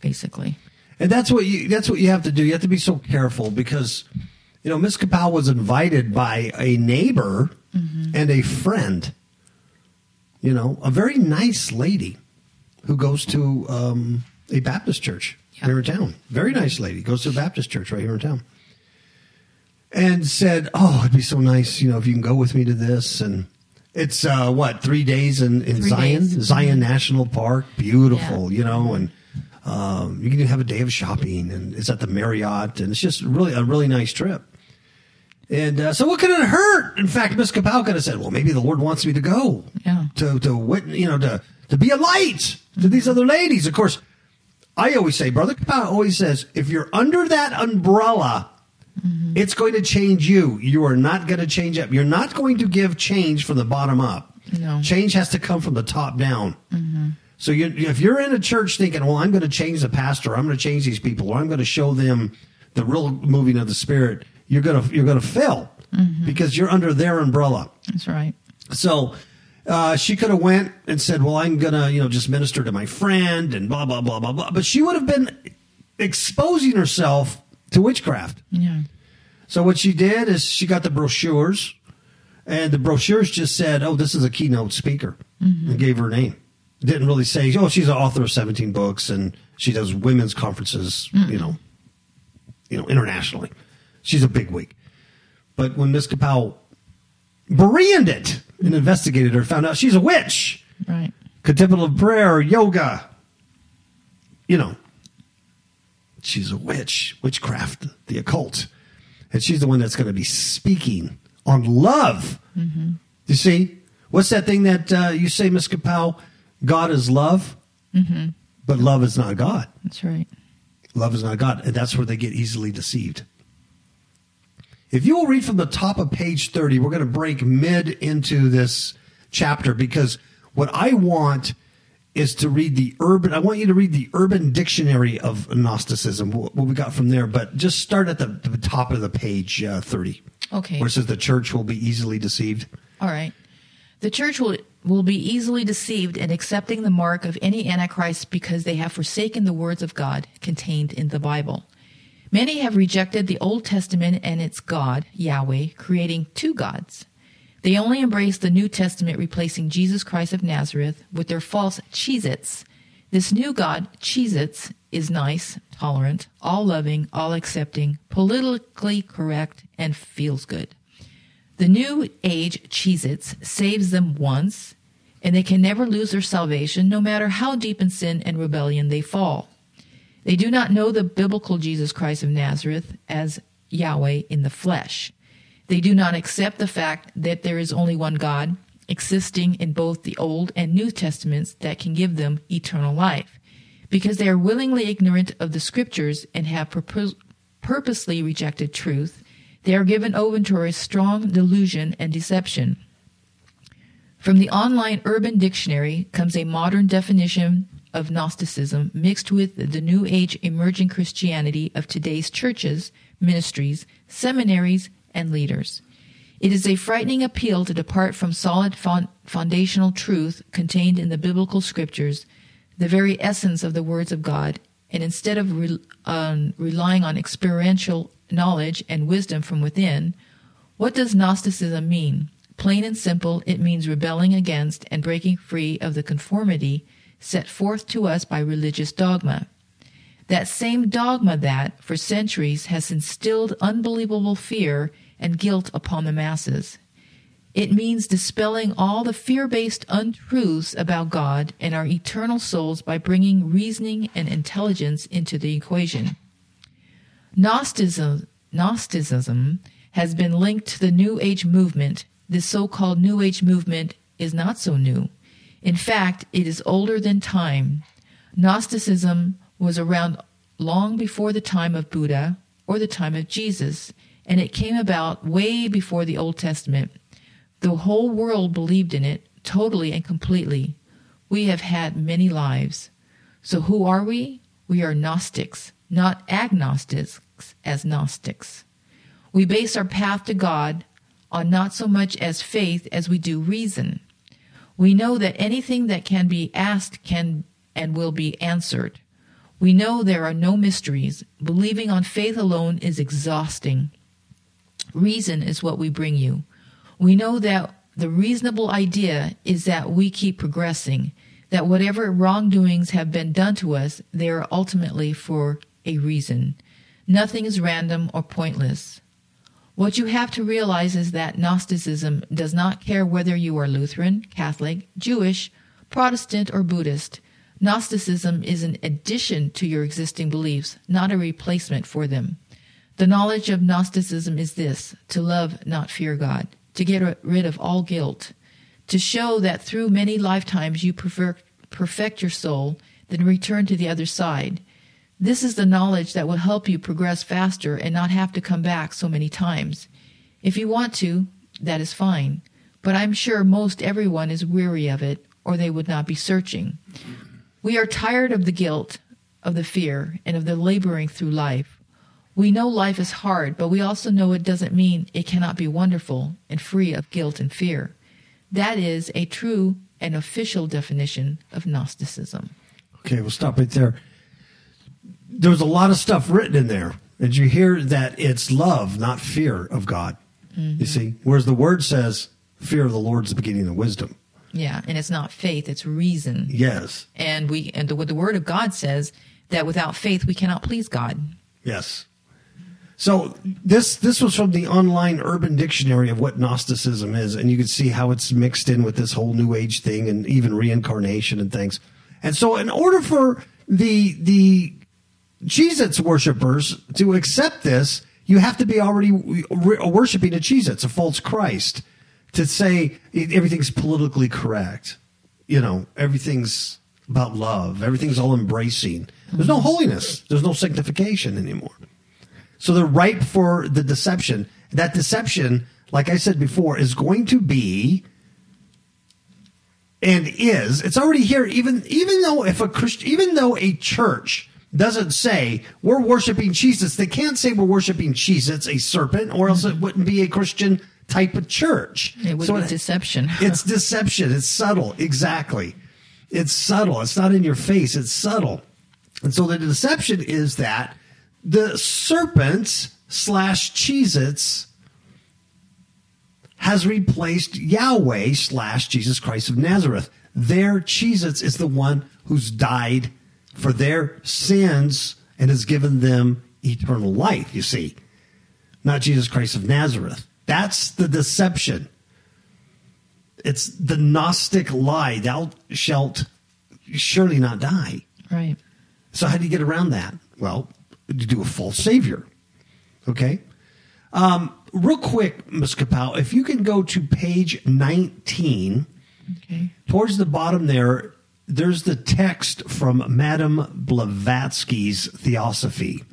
basically. And that's what you that's what you have to do. You have to be so careful because you know, Miss Kapow was invited by a neighbor mm-hmm. and a friend. You know, a very nice lady who goes to um, a Baptist church yeah. here in town. Very nice lady goes to a Baptist church right here in town. And said, "Oh, it'd be so nice, you know, if you can go with me to this." And it's uh, what three days in, in Zion, days. Zion. National Park, beautiful, yeah. you know, and um, you can have a day of shopping, and it's at the Marriott, and it's just really a really nice trip. And uh, so, what could it hurt? In fact, Miss Kapow could have said, "Well, maybe the Lord wants me to go, yeah. to to wit, you know, to to be a light to these other ladies." Of course, I always say, Brother Kapow always says, if you're under that umbrella, mm-hmm. it's going to change you. You are not going to change up. You're not going to give change from the bottom up. No. Change has to come from the top down. Mm-hmm. So you, if you're in a church thinking, "Well, I'm going to change the pastor, I'm going to change these people, or I'm going to show them the real moving of the Spirit," you're gonna you're gonna fail mm-hmm. because you're under their umbrella. That's right. So uh, she could have went and said, "Well, I'm gonna you know just minister to my friend and blah blah blah blah blah," but she would have been exposing herself to witchcraft. Yeah. So what she did is she got the brochures, and the brochures just said, "Oh, this is a keynote speaker," mm-hmm. and gave her name. Didn't really say, "Oh, she's an author of 17 books and she does women's conferences," mm-hmm. you know, you know, internationally. She's a big wig. But when Miss Kapow bereaned it and investigated her, found out she's a witch. Right. Contemplative prayer, yoga. You know, she's a witch, witchcraft, the occult. And she's the one that's going to be speaking on love. Mm-hmm. You see? What's that thing that uh, you say, Miss Kapow? God is love, mm-hmm. but love is not God. That's right. Love is not God. And that's where they get easily deceived. If you will read from the top of page 30, we're going to break mid into this chapter because what I want is to read the urban, I want you to read the urban dictionary of Gnosticism, what we got from there, but just start at the, the top of the page uh, 30. Okay. Where it says the church will be easily deceived. All right. The church will, will be easily deceived in accepting the mark of any antichrist because they have forsaken the words of God contained in the Bible. Many have rejected the Old Testament and its God, Yahweh, creating two gods. They only embrace the New Testament, replacing Jesus Christ of Nazareth with their false Cheez-Its. This new God, Cheez-Its, is nice, tolerant, all loving, all accepting, politically correct, and feels good. The New Age Cheez-Its saves them once, and they can never lose their salvation, no matter how deep in sin and rebellion they fall. They do not know the biblical Jesus Christ of Nazareth as Yahweh in the flesh. They do not accept the fact that there is only one God existing in both the Old and New Testaments that can give them eternal life. Because they are willingly ignorant of the scriptures and have purpos- purposely rejected truth, they are given over to a strong delusion and deception. From the online Urban Dictionary comes a modern definition of Gnosticism mixed with the New Age emerging Christianity of today's churches, ministries, seminaries, and leaders. It is a frightening appeal to depart from solid foundational truth contained in the biblical scriptures, the very essence of the words of God, and instead of re- um, relying on experiential knowledge and wisdom from within, what does Gnosticism mean? Plain and simple, it means rebelling against and breaking free of the conformity set forth to us by religious dogma. That same dogma that, for centuries, has instilled unbelievable fear and guilt upon the masses. It means dispelling all the fear based untruths about God and our eternal souls by bringing reasoning and intelligence into the equation. Gnosticism, Gnosticism has been linked to the New Age movement. This so called New Age movement is not so new. In fact, it is older than time. Gnosticism was around long before the time of Buddha or the time of Jesus, and it came about way before the Old Testament. The whole world believed in it totally and completely. We have had many lives. So who are we? We are Gnostics, not agnostics as Gnostics. We base our path to God on not so much as faith as we do reason. We know that anything that can be asked can and will be answered. We know there are no mysteries. Believing on faith alone is exhausting. Reason is what we bring you. We know that the reasonable idea is that we keep progressing, that whatever wrongdoings have been done to us, they are ultimately for a reason. Nothing is random or pointless. What you have to realize is that Gnosticism does not care whether you are Lutheran, Catholic, Jewish, Protestant, or Buddhist. Gnosticism is an addition to your existing beliefs, not a replacement for them. The knowledge of Gnosticism is this to love, not fear God, to get rid of all guilt, to show that through many lifetimes you perfect your soul, then return to the other side. This is the knowledge that will help you progress faster and not have to come back so many times. If you want to, that is fine, but I'm sure most everyone is weary of it, or they would not be searching. We are tired of the guilt, of the fear, and of the laboring through life. We know life is hard, but we also know it doesn't mean it cannot be wonderful and free of guilt and fear. That is a true and official definition of Gnosticism. Okay, we'll stop right there. There's a lot of stuff written in there. Did you hear that it's love, not fear of God? Mm-hmm. You see? Whereas the word says, fear of the Lord is the beginning of wisdom. Yeah, and it's not faith, it's reason. Yes. And we and the, the word of God says that without faith we cannot please God. Yes. So this this was from the online Urban Dictionary of what Gnosticism is, and you can see how it's mixed in with this whole New Age thing and even reincarnation and things. And so, in order for the the Jesus worshippers to accept this, you have to be already worshiping a Jesus, a false Christ to say everything's politically correct. You know, everything's about love. Everything's all embracing. There's no mm-hmm. holiness. There's no sanctification anymore. So they're ripe for the deception. That deception, like I said before, is going to be and is it's already here even even though if a Christian even though a church doesn't say we're worshiping Jesus, they can't say we're worshiping Jesus, a serpent, or else it wouldn't be a Christian type of church. It would so be deception. it's deception. It's subtle. Exactly. It's subtle. It's not in your face. It's subtle. And so the deception is that the serpents slash Cheez has replaced Yahweh slash Jesus Christ of Nazareth. Their Cheez is the one who's died for their sins and has given them eternal life, you see. Not Jesus Christ of Nazareth. That's the deception. It's the Gnostic lie. Thou shalt surely not die. Right. So how do you get around that? Well, you do a false savior. Okay. Um, real quick, Ms. Kapow, if you can go to page 19, okay. towards the bottom there, there's the text from Madame Blavatsky's Theosophy.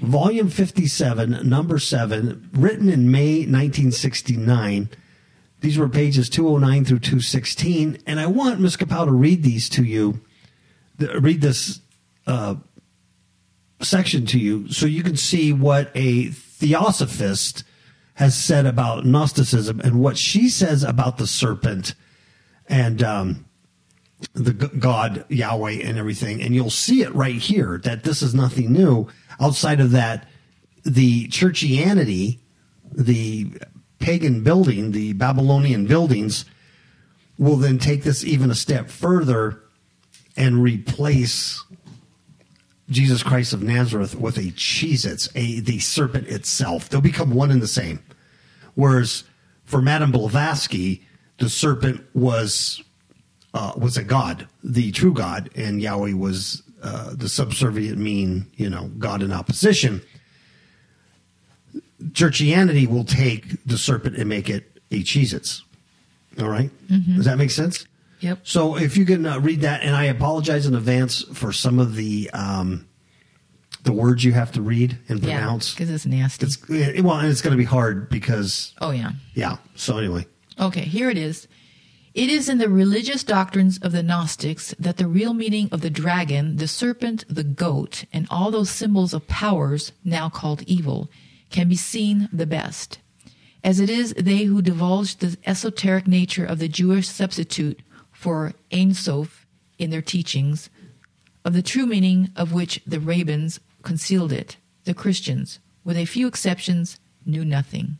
Volume 57, number 7, written in May 1969. These were pages 209 through 216. And I want Ms. Kapow to read these to you, read this uh, section to you, so you can see what a theosophist has said about Gnosticism and what she says about the serpent and um, the God Yahweh and everything. And you'll see it right here that this is nothing new outside of that, the churchianity, the pagan building, the Babylonian buildings, will then take this even a step further and replace Jesus Christ of Nazareth with a Cheez a the serpent itself. They'll become one and the same. Whereas for Madame Blavatsky, the serpent was uh, was a god, the true God, and Yahweh was uh, the subservient mean, you know, God in opposition. Churchianity will take the serpent and make it a Cheez All right? mm-hmm. Does that make sense? Yep. So if you can uh, read that, and I apologize in advance for some of the um, the words you have to read and pronounce because yeah, it's nasty. It's well, and it's going to be hard because. Oh yeah. Yeah. So anyway. Okay, here it is. It is in the religious doctrines of the Gnostics that the real meaning of the dragon, the serpent, the goat, and all those symbols of powers now called evil can be seen the best. As it is they who divulge the esoteric nature of the Jewish substitute for Ein Sof in their teachings, of the true meaning of which the rabbins concealed it, the Christians, with a few exceptions, knew nothing.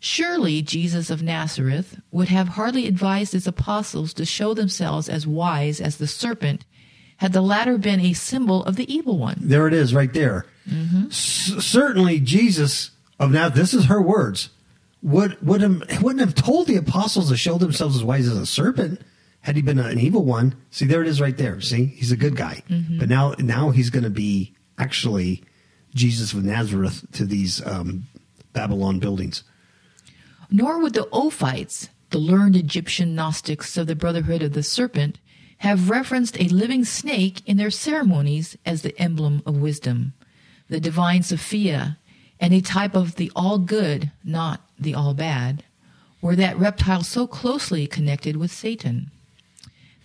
Surely Jesus of Nazareth would have hardly advised his apostles to show themselves as wise as the serpent had the latter been a symbol of the evil one. There it is, right there. Mm-hmm. S- certainly, Jesus of now, this is her words, would would have, wouldn't have told the apostles to show themselves as wise as a serpent had he been an evil one. See, there it is, right there. See, he's a good guy, but now now he's going to be actually Jesus of Nazareth to these um, Babylon buildings. Nor would the Ophites, the learned Egyptian Gnostics of the Brotherhood of the Serpent, have referenced a living snake in their ceremonies as the emblem of wisdom, the divine Sophia, and a type of the all good, not the all bad, were that reptile so closely connected with Satan.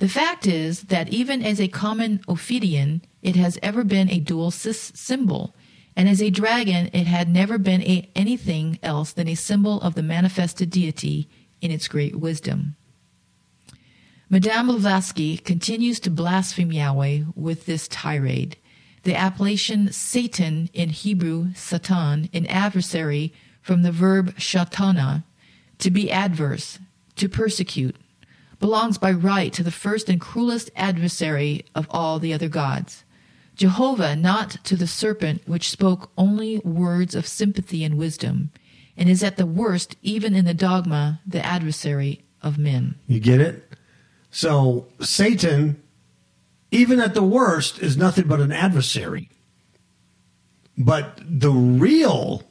The fact is that even as a common Ophidian, it has ever been a dual symbol, and as a dragon, it had never been a, anything else than a symbol of the manifested deity in its great wisdom. Madame Blavatsky continues to blaspheme Yahweh with this tirade. The appellation Satan in Hebrew, Satan, an adversary from the verb shatana, to be adverse, to persecute, belongs by right to the first and cruelest adversary of all the other gods. Jehovah, not to the serpent, which spoke only words of sympathy and wisdom, and is at the worst, even in the dogma, the adversary of men. You get it? So Satan, even at the worst, is nothing but an adversary. But the real,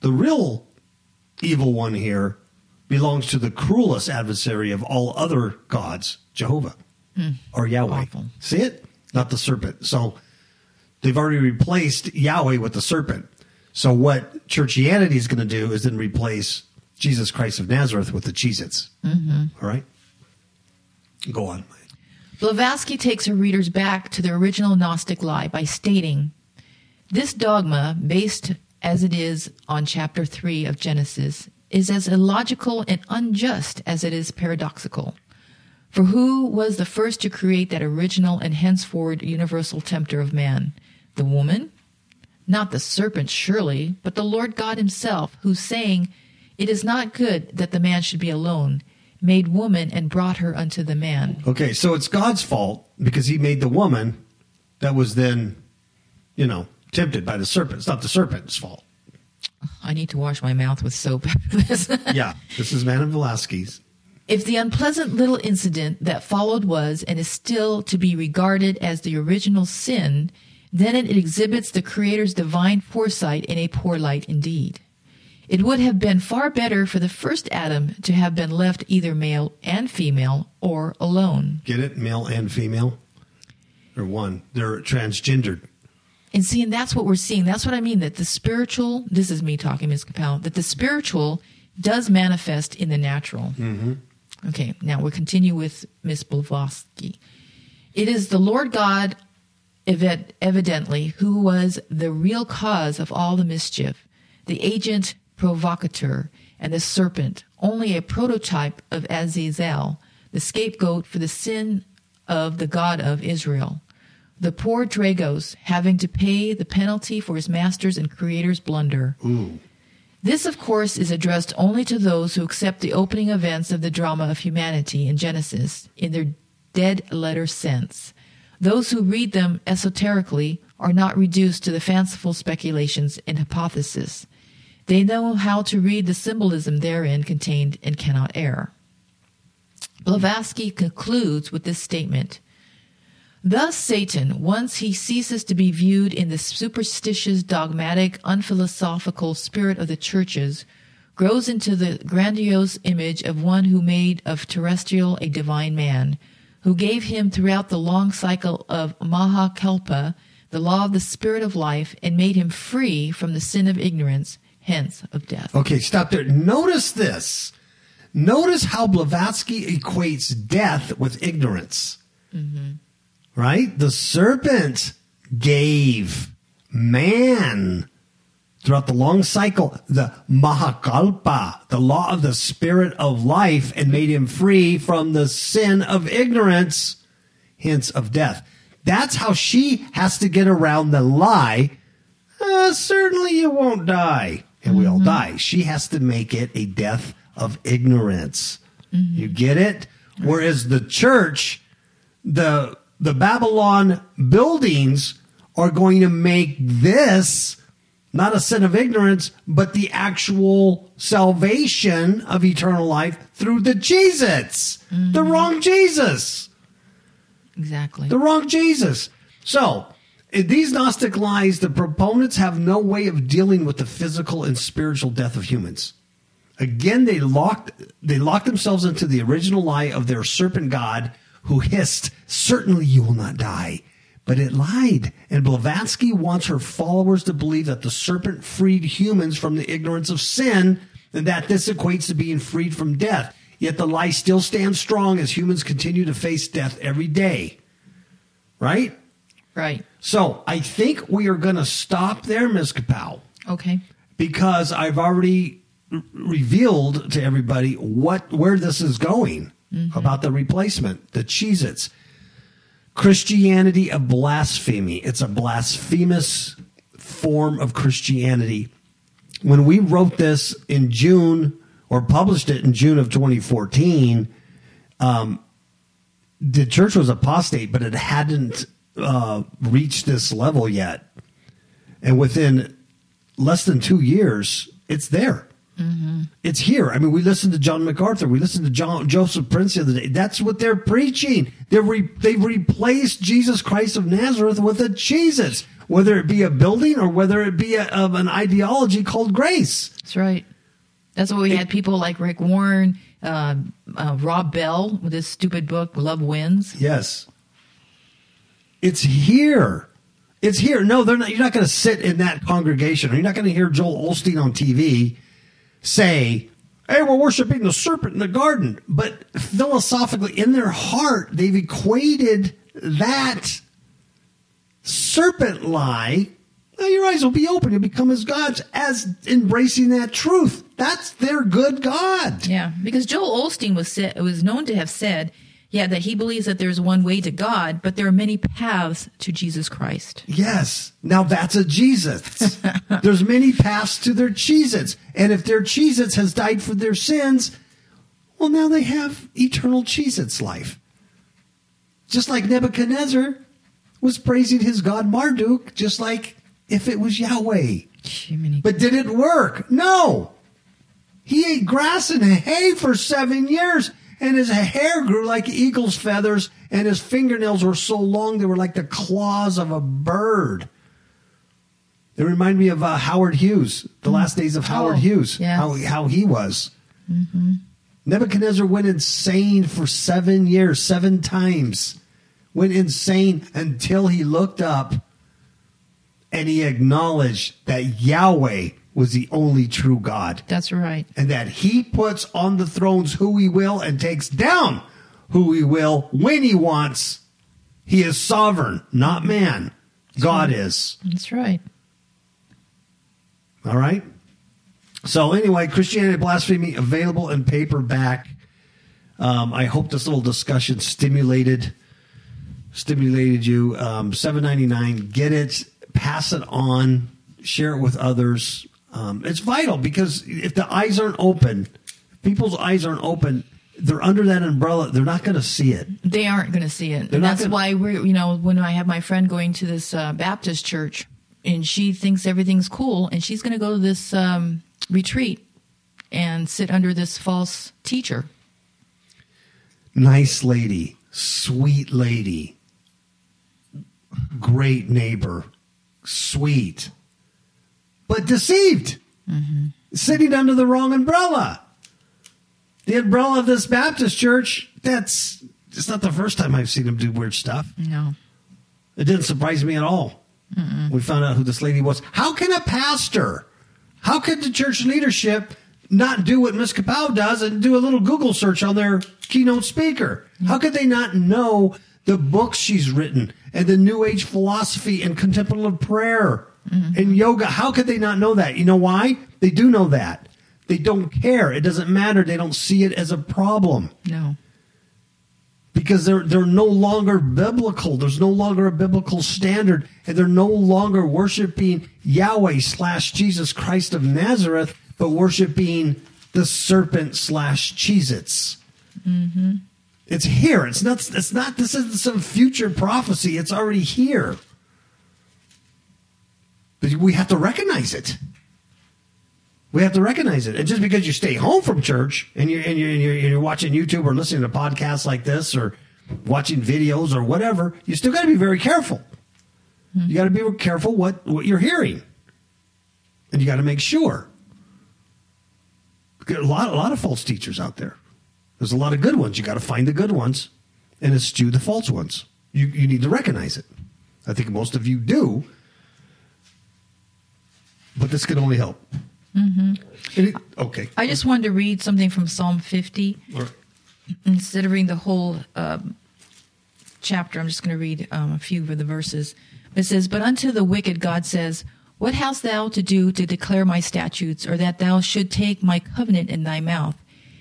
the real evil one here belongs to the cruelest adversary of all other gods, Jehovah or Yahweh. Awful. See it? Not the serpent. So they've already replaced Yahweh with the serpent. So what churchianity is going to do is then replace Jesus Christ of Nazareth with the Cheez-Its. Mm-hmm. right? Go on. Blavatsky takes her readers back to the original Gnostic lie by stating This dogma, based as it is on chapter 3 of Genesis, is as illogical and unjust as it is paradoxical. For who was the first to create that original and henceforward universal tempter of man? The woman? Not the serpent, surely, but the Lord God Himself, who saying, It is not good that the man should be alone, made woman and brought her unto the man. Okay, so it's God's fault because he made the woman that was then, you know, tempted by the serpent. It's not the serpent's fault. I need to wash my mouth with soap after this. Yeah, this is Madame Velasquez. if the unpleasant little incident that followed was and is still to be regarded as the original sin, then it exhibits the Creator's divine foresight in a poor light indeed. It would have been far better for the first Adam to have been left either male and female or alone. Get it? Male and female? Or one. They're transgendered. And see, and that's what we're seeing. That's what I mean that the spiritual, this is me talking, Ms. Kapow, that the spiritual does manifest in the natural. Mm-hmm. Okay, now we'll continue with Miss Blavatsky. It is the Lord God, evi- evidently, who was the real cause of all the mischief, the agent provocateur, and the serpent, only a prototype of Azazel, the scapegoat for the sin of the God of Israel. The poor Dragos having to pay the penalty for his master's and creator's blunder. This, of course, is addressed only to those who accept the opening events of the drama of humanity in Genesis in their dead letter sense. Those who read them esoterically are not reduced to the fanciful speculations and hypotheses. They know how to read the symbolism therein contained and cannot err. Blavatsky concludes with this statement. Thus, Satan, once he ceases to be viewed in the superstitious, dogmatic, unphilosophical spirit of the churches, grows into the grandiose image of one who made of terrestrial a divine man, who gave him throughout the long cycle of Mahakalpa the law of the spirit of life, and made him free from the sin of ignorance, hence of death. Okay, stop there. Notice this. Notice how Blavatsky equates death with ignorance. Mm-hmm. Right? The serpent gave man throughout the long cycle the Mahakalpa, the law of the spirit of life, and made him free from the sin of ignorance, hence of death. That's how she has to get around the lie. Uh, certainly you won't die. And we all die. She has to make it a death of ignorance. You get it? Whereas the church, the the Babylon buildings are going to make this not a sin of ignorance, but the actual salvation of eternal life through the Jesus, the mm-hmm. wrong Jesus, Exactly. the wrong Jesus. So, in these Gnostic lies, the proponents have no way of dealing with the physical and spiritual death of humans. Again, they locked they locked themselves into the original lie of their serpent god who hissed, Certainly you will not die. But it lied. And Blavatsky wants her followers to believe that the serpent freed humans from the ignorance of sin and that this equates to being freed from death. Yet the lie still stands strong as humans continue to face death every day. Right? right. So I think we are going to stop there, Ms. Kapow Okay. because I've already r- revealed to everybody what where this is going about the replacement, the Cheez-Its. Christianity of blasphemy. It's a blasphemous form of Christianity. When we wrote this in June or published it in June of 2014, um, the church was apostate, but it hadn't uh, reached this level yet. And within less than two years, it's there. It's here. I mean, we listened to John MacArthur. We listened to John Joseph Prince the other day. That's what they're preaching. They're re, they've replaced Jesus Christ of Nazareth with a Jesus, whether it be a building or whether it be a, of an ideology called grace. That's right. That's why we had people like Rick Warren, uh, uh, Rob Bell with his stupid book, Love Wins. Yes. It's here. It's here. No, they're not. You're not going to sit in that congregation, or you're not going to hear Joel Osteen on TV say, "Hey, we're worshiping the serpent in the garden." But philosophically, in their heart, they've equated that serpent lie. Now your eyes will be open. You'll become as gods as embracing that truth. That's their good God. Yeah, because Joel Osteen was said, was known to have said, yeah, that he believes that there's one way to God, but there are many paths to Jesus Christ. Yes. Now that's a Jesus. There's many paths to their Cheez-Its. And if their Cheez-Its has died for their sins, well, now they have eternal Cheez-Its life. Just like Nebuchadnezzar was praising his god Marduk, just like if it was Yahweh. Jiminy. But did it work? No. He ate grass and hay for seven years, and his hair grew like eagle's feathers, and his fingernails were so long they were like the claws of a bird. They remind me of uh, Howard Hughes, the last days of Howard Oh, Hughes, yes. how, how he was. Nebuchadnezzar went insane for seven years, seven times. Went insane until he looked up and he acknowledged that Yahweh was the only true God That's right. and that he puts on the thrones who he will and takes down who he will when he wants. He is sovereign, not man. God is. That's right. All right. So anyway, Christianity Blasphemy available in paperback. Um, I hope this little discussion stimulated stimulated you. Um, Seven ninety nine. Get it. Pass it on. Share it with others. Um, it's vital because if the eyes aren't open, people's eyes aren't open. They're under that umbrella. They're not going to see it. They aren't going to see it. They're And that's gonna- why we're, you know, when I have my friend going to this uh, Baptist church and she thinks everything's cool and she's going to go to this um, retreat and sit under this false teacher. nice lady, sweet lady, great neighbor, sweet, but deceived, sitting under the wrong umbrella. The umbrella of this Baptist church, that's it's not the first time I've seen him do weird stuff. No. It didn't surprise me at all. We found out who this lady was. How can a pastor, how could the church leadership not do what Miss Kapow does and do a little Google search on their keynote speaker? How could they not know the books she's written and the New Age philosophy and contemplative prayer and yoga? How could they not know that? You know why? They do know that. They don't care. It doesn't matter. They don't see it as a problem No. because they're they're no longer biblical. There's no longer a biblical standard, and they're no longer worshiping Yahweh slash Jesus Christ of Nazareth, but worshiping the serpent slash Cheez-Its. Mm-hmm. It's here. It's not. It's not. This isn't some future prophecy. It's already here. But we have to recognize it. We have to recognize it. And just because you stay home from church and you're, and you're, and you're, and you're watching YouTube or listening to podcasts like this or watching videos or whatever, you still got to be very careful. Hmm. You got to be careful what, what you're hearing. And you got to make sure. A lot, a lot of false teachers out there. There's a lot of good ones. You got to find the good ones and eschew the false ones. You, you need to recognize it. I think most of you do. But this can only help. Mm-hmm. okay. I just wanted to read something from Psalm 50. All right. instead of reading the whole um, chapter, I'm just going to read um, a few of the verses. It says, But unto the wicked God says, What hast thou to do to declare my statutes, or that thou should take my covenant in thy mouth?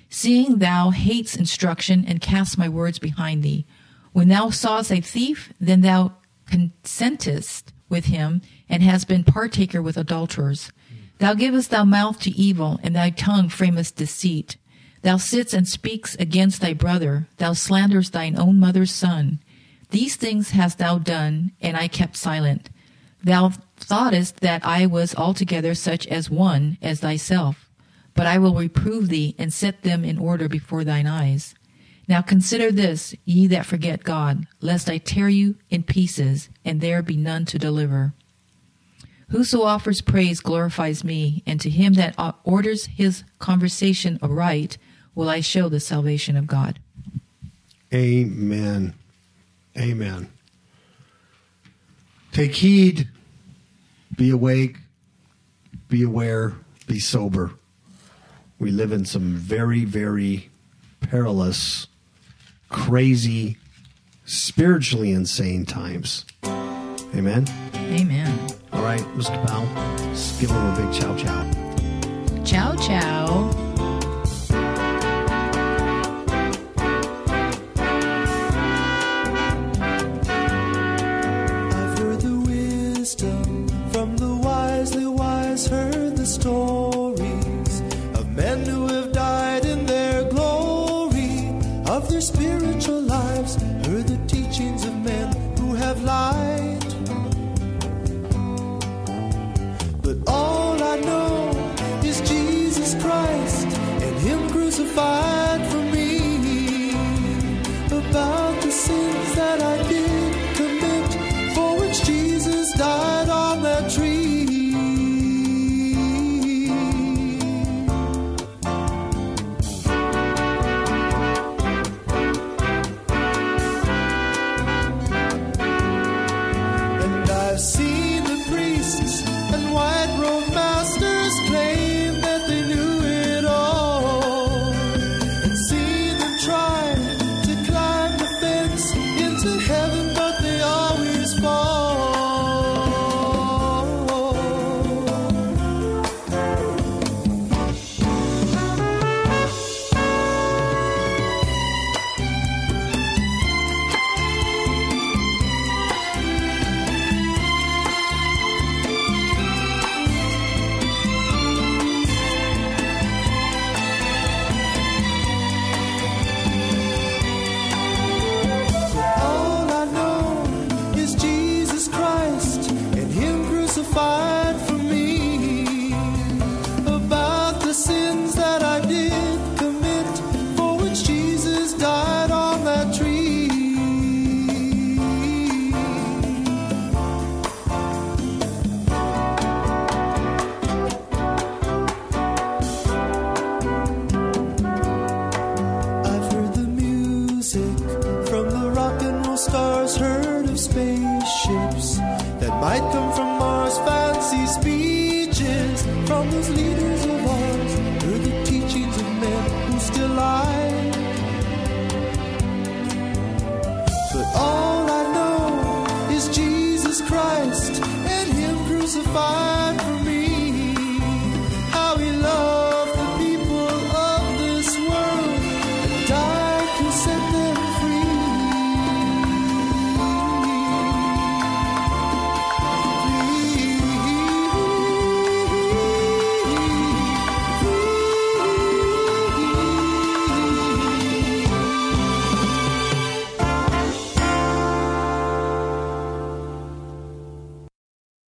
Seeing thou hates instruction and cast my words behind thee. When thou sawest a thief, then thou consentest with him, and hast been partaker with adulterers. Thou givest thou mouth to evil, and thy tongue framest deceit. Thou sits and speaks against thy brother. Thou slanderest thine own mother's son. These things hast thou done, and I kept silent. Thou thoughtest that I was altogether such as one as thyself. But I will reprove thee, and set them in order before thine eyes. Now consider this, ye that forget God, lest I tear you in pieces, and there be none to deliver. Whoso offers praise glorifies me, and to him that orders his conversation aright will I show the salvation of God. Amen. Amen. Take heed, be awake, be aware, be sober. We live in some very, very perilous, crazy, spiritually insane times. Amen. Amen. All right, Mr. Powell, just give him a big chow chow. Ciao, ciao.